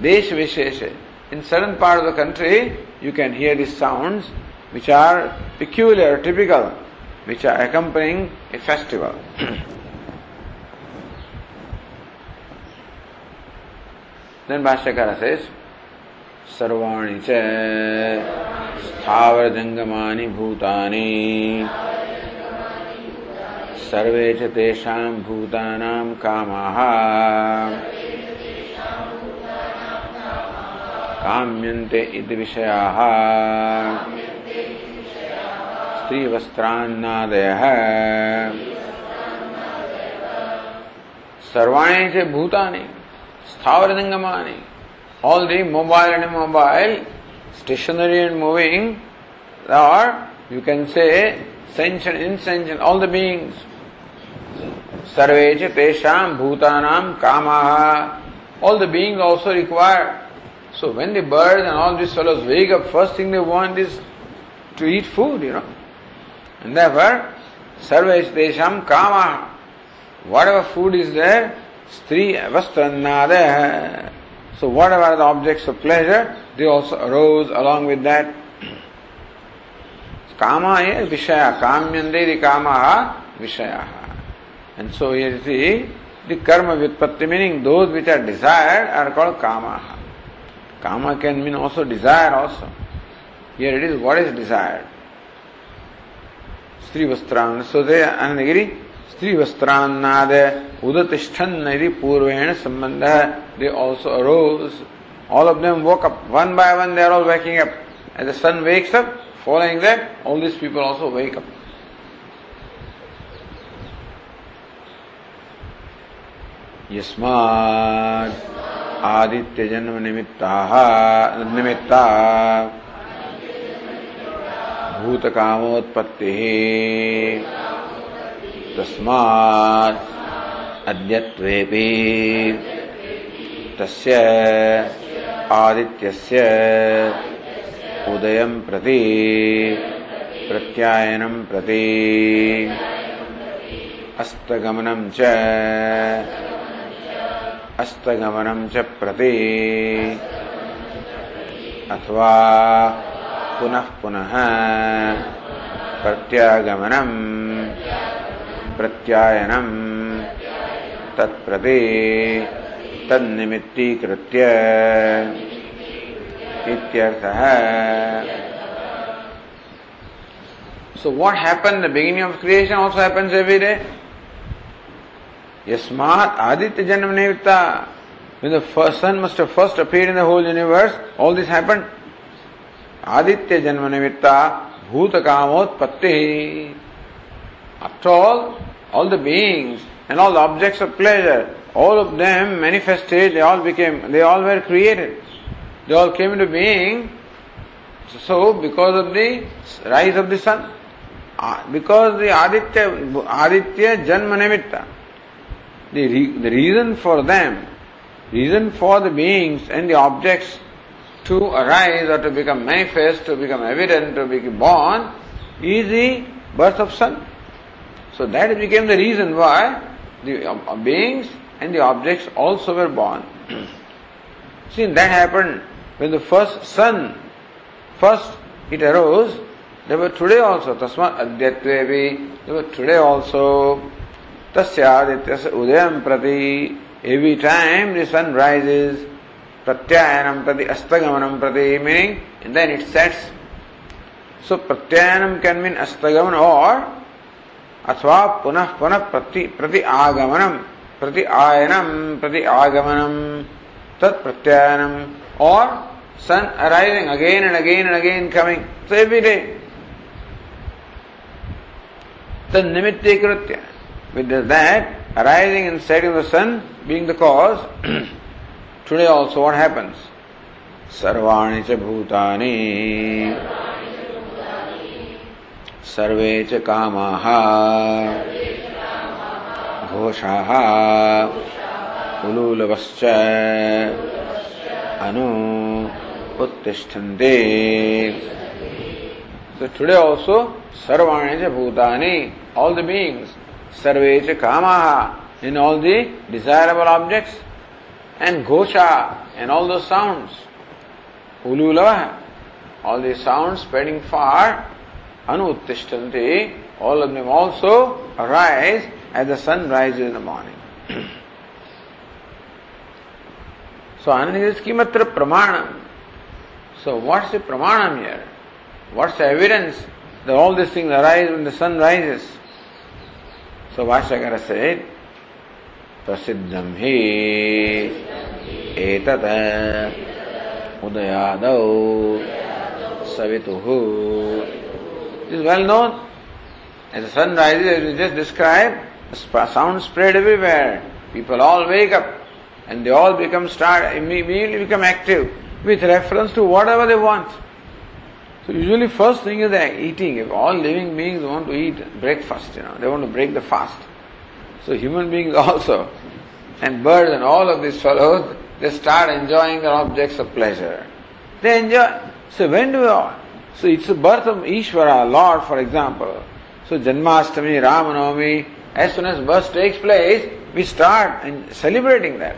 Desh Vishesha. In certain part of the country, you can hear these sounds which are peculiar, typical, which are accompanying a festival. then Bhashyakara says, सर्वाणि च स्थावरजङ्गमानि भूतानि। सर्वे च तेषां भूतानां कामाः। काम्यन्ते इति विषयाः। स्त्रीवस्त्रान्नादयः। सर्वाणि च भूतानि, स्थावरजङ्गमानि। All the mobile and immobile, stationary and moving, or you can say sentient, insentient, all the beings. Sarvecha tesham bhutanam kamaha. All the beings also require. So when the birds and all these fellows wake up, first thing they want is to eat food, you know. And therefore, sarvecha tesham kamaha. Whatever food is there, stri vastrannada. So whatever the objects of pleasure, they also arose along with that. Kama is Vishaya. Kamyande the Kama Vishaya. And so here you see the karma vitpatti meaning those which are desired are called kama. Kama can mean also desire also. Here it is what is desired. Sri Vastran. So they Anandagiri स्त्री वस्त्रान्नाद उदतिष्ठन्नरी पूर्वेण संबंध है they also arose all of them woke up one by one they are all waking up as the sun wakes up following that all this people also wake up यस्मात् आदित्य जन्म निमित्ता निमित्ता भूतकामोत्पत्तिः तस्मात् अद्यत्वेपि तस्य आदित्यस्य उदयं प्रति प्रत्यायनं प्रति च अस्तगमनं च प्रति अथवा पुनः पुनः प्रत्यागमनम् प्रत्यायनम तत्प्रति तन्निमित्तीकृत्य इत्यर्थः So what happened the beginning of creation also happens every day. Yasmat Aditya Janam Nimitta. When the first sun must have first appeared in the whole universe, all this happened. Aditya Janma Nimitta Bhuta Kamotpatti. After all, all the beings and all the objects of pleasure, all of them manifested, they all became, they all were created. They all came into being. So, because of the rise of the sun, uh, because the Aditya, Aditya Janma the, re, the reason for them, reason for the beings and the objects to arise or to become manifest, to become evident, to be born, is the birth of sun. So that became the reason why the uh, beings and the objects also were born. See, that happened when the first sun, first it arose, there were today also. Tasma Adyatvevi, they were today also. Tasya Adityasya Udayam Prati, every time the sun rises, Pratyayanam Prati, Astagamanam Prati, meaning, and then it sets. So Pratyayanam can mean Astagaman or अथवा पुनः पुनः प्रति प्रति आगमनम प्रति आयनम प्रति आगमनम तत्प्रत्यायनम और sun arising again and again and again coming. So every day. The nimitti kritya. With that, arising and setting the sun being the cause, today also what happens? Sarvani cha bhutani. सर्वे च कामाः। घोषाः। पुलूलवश्च अनु उत्तिष्ठन्ते so today also सर्वाणि च भूतानि all the beings सर्वे च कामाः in all the desirable objects and Ghosha and all the sounds उलूलवः all the sounds spreading far anuttishtanti, all of them also arise as the sun rises in the morning. so, Anand is kimatra pramanam. So, what's the pramanam here? What's the evidence that all these things arise when the sun rises? So, Vashyakara said, प्रसिद्धं हि एतत् उदयादौ सवितुः It is well known. As the sun rises, as we just described, sound spread everywhere. People all wake up and they all become start immediately become active with reference to whatever they want. So usually first thing is the eating. If all living beings want to eat breakfast, you know, they want to break the fast. So human beings also, and birds and all of these fellows, they start enjoying their objects of pleasure. They enjoy. So when do we all? So it's the birth of Ishvara, Lord, for example. So Janmashtami, Ramanavami, as soon as birth takes place, we start celebrating that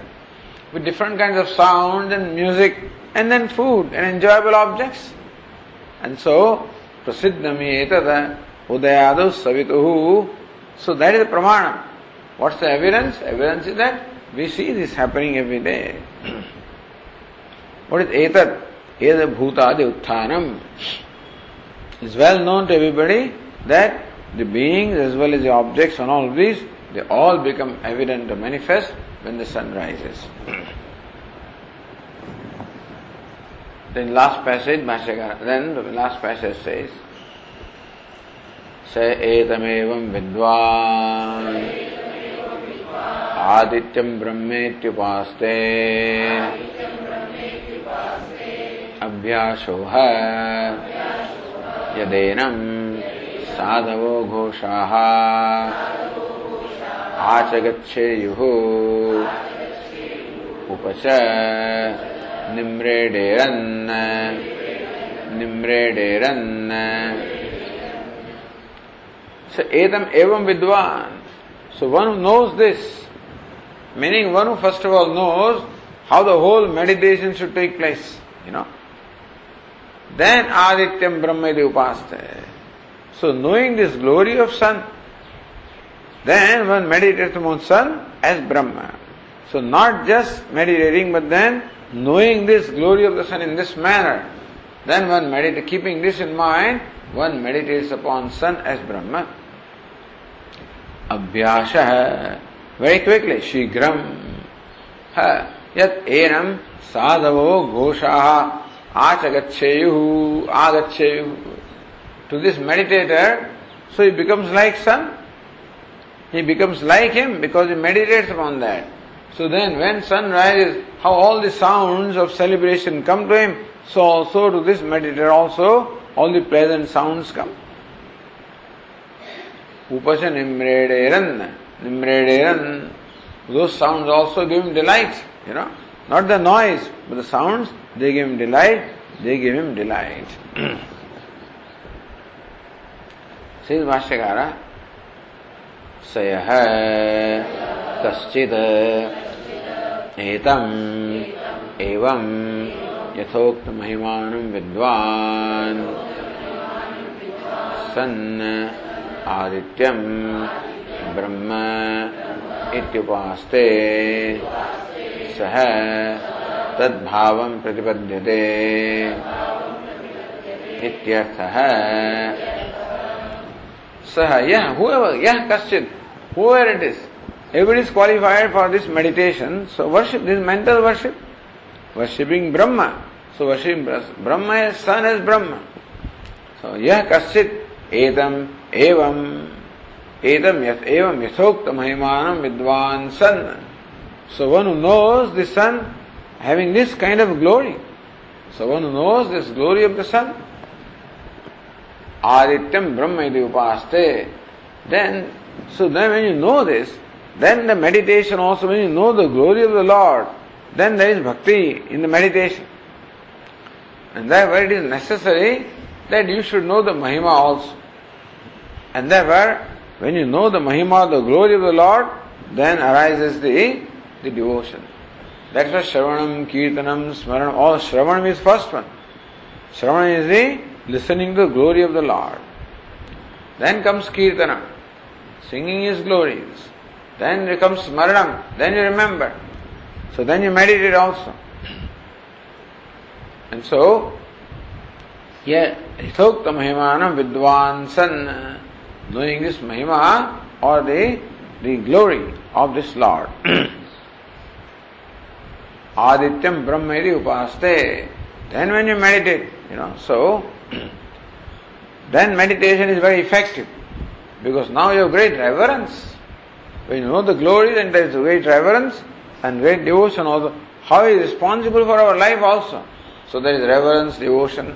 with different kinds of sound and music and then food and enjoyable objects. And so, prasiddhami etada udayadu savituhu. So that is the pramana. What's the evidence? Evidence is that we see this happening every day. what is etat? Eda bhutadi utthanam. It's well known to everybody that the beings as well as the objects and all of these, they all become evident or manifest when the sun rises. then last passage, then the last passage says, स एतमेवं विद्वान् आदित्यं ब्रह्मेत्युपास्ते अभ्यासो यदेनम् साधवो घोषाः। आचगच्छेयुः। उपच निम्रेडेरन्। निम्रेडेरन्। स एतम् एवं विद्वान्। So one knows this meaning one first of all knows how the whole meditation should take place you know Then Adityam Brahmadi Upaste. So knowing this glory of sun, then one meditates upon sun as Brahma. So not just meditating, but then knowing this glory of the sun in this manner. Then one meditates, keeping this in mind, one meditates upon sun as Brahma. अभ्यास very quickly शीघ्रम है यत एनम साधवो घोषा Achagacheyu, Agacheyu. To this meditator, so he becomes like sun. He becomes like him because he meditates upon that. So then when sun rises, how all the sounds of celebration come to him, so also to this meditator also all the pleasant sounds come. Upasha Nimrederan, Nimrederan, those sounds also give him delight, you know. Not the noise, but the sounds they give him delight, they give him delight. Says Vashyakara, सयः कश्चित् एतम् एवं यथोक्तमहिमानं विद्वान् सन् आदित्यम ब्रह्म इत्युपास्ते सह तद्भाव प्रतिपद्य सह यह कश्चित हुआर it is every is qualified for this meditation so worship this mental worship worshipping Brahma so worshipping Brahma is sun is Brahma so यह कश्चित, एतम एवं एतम एवं यथोक्त महिमान विद्वान सन। So one knows this sun having this kind of glory. So one who knows this glory of the sun. Adityam brahma iti upaste. Then so then when you know this then the meditation also when you know the glory of the lord then there is bhakti in the meditation. And therefore it is necessary that you should know the mahima also. And therefore, When you know the Mahima, the glory of the Lord, then arises the, the devotion. That's why Shravanam, Kirtanam, Smaranam, all Shravanam is first one. Shravanam is the listening to the glory of the Lord. Then comes Kirtanam. Singing his glories. Then comes Smaranam. Then you remember. So then you meditate also. And so, here, Hitokta Mahimanam Vidwan San, knowing this Mahima or the, the glory of this Lord. Adityam Brahmedi Upaste. Then when you meditate, you know, so then meditation is very effective because now you have great reverence. When you know the glory, then there is great reverence and great devotion also. How he is responsible for our life also. So there is reverence, devotion.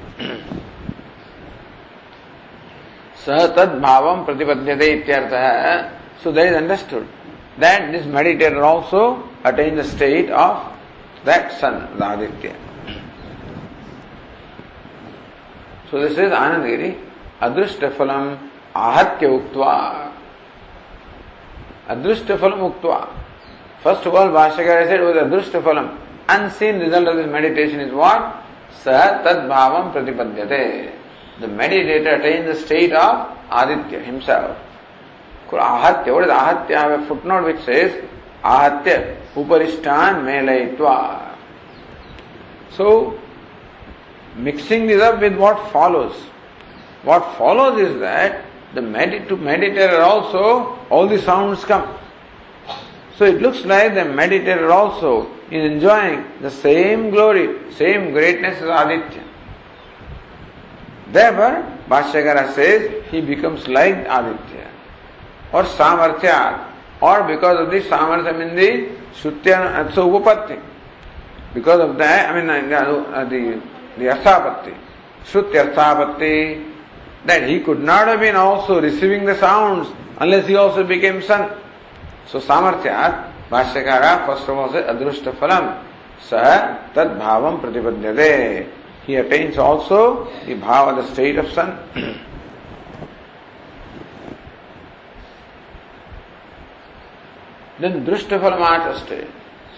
सह तद भावम प्रतिपद्यते इत्यर्थ So there is understood that this meditator also attains the state of that sun, the Aditya. So this is Anandgiri. Adrushtafalam ahatya uktva. Adrushtafalam uktva. First of all, Bhashyakara said was Adrushtafalam. Unseen result of this meditation is what? Sah tad bhavam pratipadyate. The meditator attains the state of Aditya himself. Ahatya, what is Ahatya? I have a footnote which says Ahatya Uparishtan Melayitva. So, mixing this up with what follows. What follows is that the medit- to meditator also all the sounds come. So it looks like the meditator also is enjoying the same glory, same greatness as Aditya. Therefore, Bhashyakara says he becomes like Aditya or Samarthya or because of the Samarthya in the Shuttya so Upapatti. Because of that, I mean uh, the, the Arthapatti, Shuttya Arthapatti, that he could not have been also receiving the sounds unless he also became sun. So Samarthya, all says Adrushta Phalam, Sah Tad Bhavam Pratipadyate. He attains also the bhava, the state of sun. then Drushtaphalamathaste.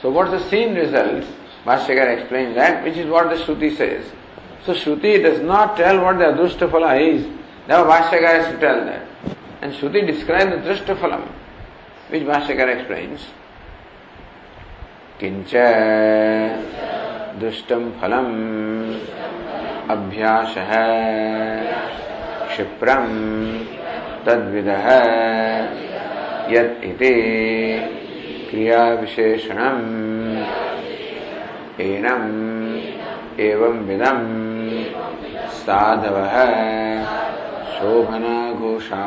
So what's the seen result? Bhashyakara explains that, which is what the Shruti says. So Shruti does not tell what the Adrushtaphala is. Now Bhashyakara has to tell that. And Shruti describes the Drushtafalam, which Bhashyakara explains. किंच दुष्टम फलम अभ्यास क्षिप्रम तद्विद यति क्रिया विशेषण annum एवं विदम। साधव शोभना घोषा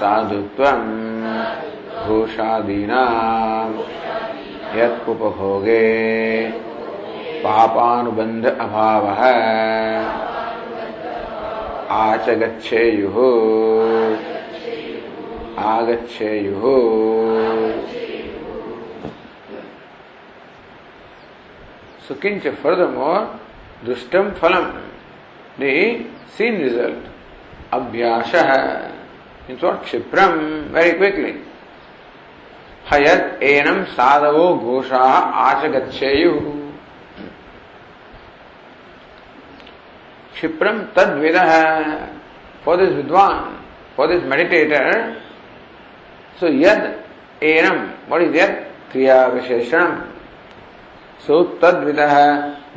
साधुत्व घोषादीना। यत्पभोगे पापानुबंध अभाव। आच गच्छेयुः आगछेयु सुकिंच फर्दमो दुष्टम फलम दि सीन रिज़ल्ट अभ्यास इन शॉर्ट क्षिप्रम वेरी क्विकली हयत एनम साधवो घोषा आचगछेयु क्षिप्रम तद्विद फॉर दिस विद्वान फॉर दिस मेडिटेटर सो यद एनम बड़ी यद? क्रिया विशेषण सो तद विदह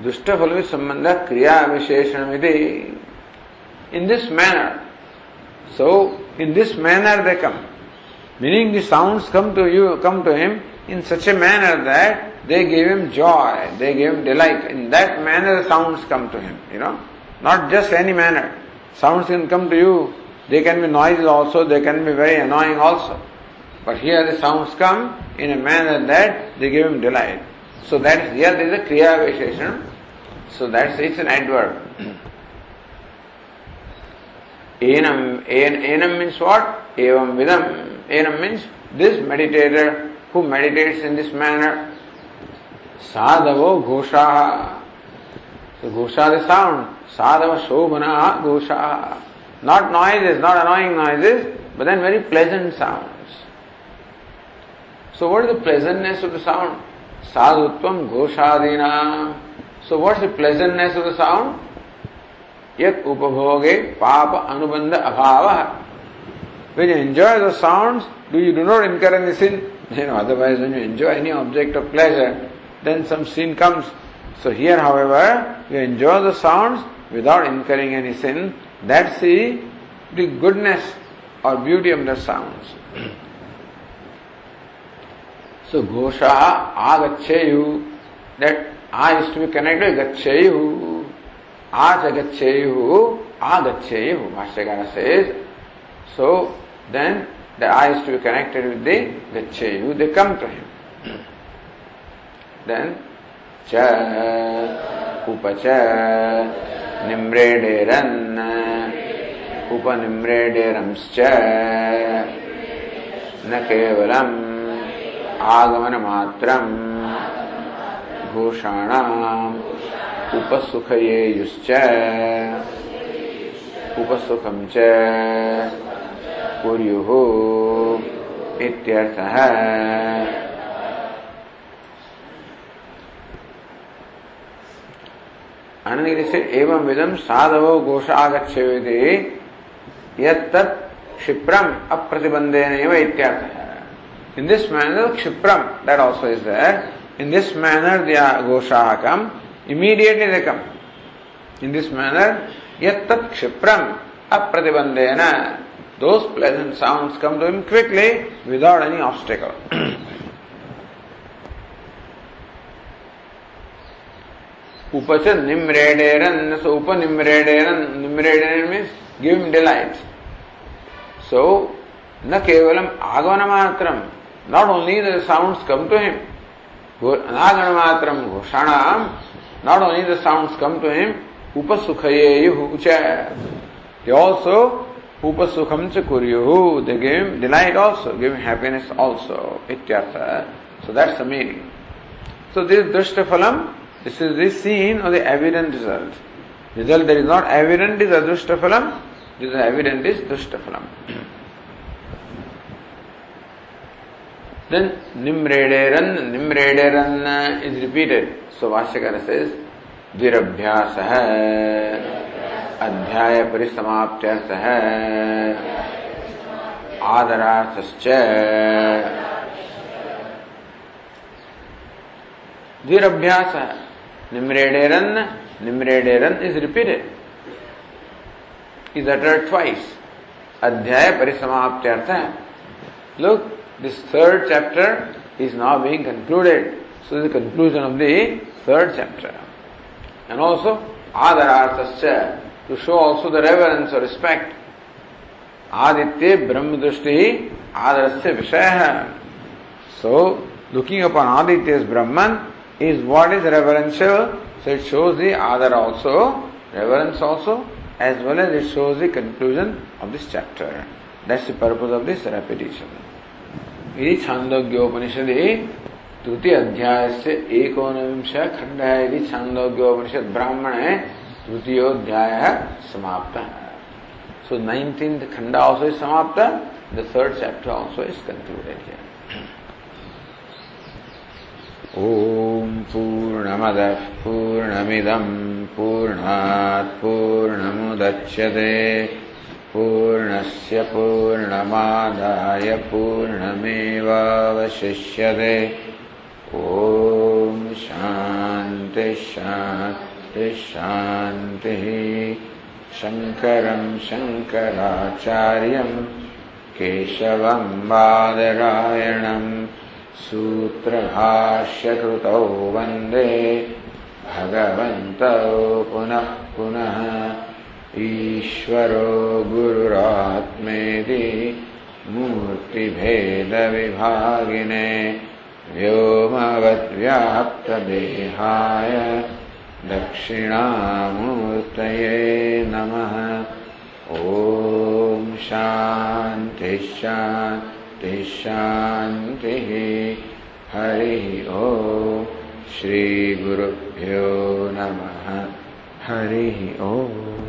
दुष्ट फल भी संबंध क्रिया विशेषण विधि in this manner so in this manner they come meaning the sound come to you come to him in such a manner that they give him joy they give him delight in that manner sound come to him you know not just any manner sound can come to you they can be noise also they can be very annoying also But here the sounds come in a manner that they give him delight. So that is, here there is a Kriya Visheshan. So that's, it's an adverb. Enam, en, enam means what? Evam vidam. Enam means this meditator who meditates in this manner. Sadhavo ghosha. So ghosha the sound. Sadhava shobhana ghosha. Not noises, not annoying noises, but then very pleasant sounds. So what is the pleasantness of the sound? Sadhutvam goshadina. So what's the pleasantness of the sound? Yat upabhoge papa anubandha abhava. When you enjoy the sounds, do you do not incur any sin? You know, otherwise when you enjoy any object of pleasure, then some sin comes. So here, however, you enjoy the sounds without incurring any sin. That's the, the goodness or beauty of the sounds. That A is to be connected with Gacheyu. Acha Gacheyu, Agacheyu, Bhashyakara says. So then the A is to be connected with the Gacheyu, they come to him. then Cha, Upacha, Nimrederan, Upanimrederamscha, न केवलम् आगमनमात्रम् घोषाणाम् उपसुखयेयुश्च। उपसुखम् च। कुर्युः इत्यर्थः। से एवं विधम साधवो घोष आगच्छेति यत्तत् क्षिप्रम अप्रतिबंधेन इत्यर्थः। In this manner, Kshipram, that also is there. In this manner, the Goshaha come. Immediately they come. In this manner, Yattat Kshipram Apratibandena. Those pleasant sounds come to him quickly without any obstacle. Upacha Nimrederan. So Upa Nimrederan. Nimrederan means give him delight. So, न केवलम आगमन मात्रम Not only the sounds come to him, Anaganamatram Goshanam, not only the sounds come to him, Upasukhayeyu cha. They also Upasukham kuryuhu. They give him delight also, give him happiness also. Ityartha. So that's the meaning. So this Dushtafalam, this is the scene of the evident result. Result that is not evident is Adrushtafalam, this is evident is Dushtafalam. Then nimrederan, nimrederan is repeated. So Vashyakara says, dirabhyasah अध्याय परिसमाप्त्यर्थः आदरार्थश्च धीरभ्यास निम्रेडेरन निम्रेडेरन is repeated is uttered twice अध्याय परिसमाप्त्यर्थ लोग This third chapter is now being concluded. So the conclusion of the third chapter. And also Adararthascha to show also the reverence or respect. Aditya Brahma Drishti Adarasya Vishaya. So looking upon Aditya as Brahman is what is reverential. So it shows the Adar also, reverence also, as well as it shows the conclusion of this chapter. That's the purpose of this repetition. यदि छांदोग्योपनिषद तृतीय अध्याय से एकोनविंश खंड है यदि छांदोग्योपनिषद ब्राह्मण है तृतीयोध्याय समाप्त। है सो नाइनटीन खंड ऑल्सो इज़ समाप्त the third chapter also is concluded here ॐ पूर्णमदः पूर्णमिदम् पूर्णात् पूर्णमुदच्यते। पूर्णस्य पूर्णमादाय पूर्णमेवावशिष्यते। ॐ शान्तिः शङ्करं शङ्कराचार्यं केशवं बादरायणम् सूत्रभाष्यकृतौ वन्दे। भगवन्तौ पुनः पुनः ईश्वरो गुरुरात्मेति मूर्तिभेदविभागिने व्योमवद्व्याप्तदेहाय नमः। ॐ शान्तिः शान्तिः शान्तिः हरिः ॐ श्रीगुरुभ्यो नमः। हरिः ॐ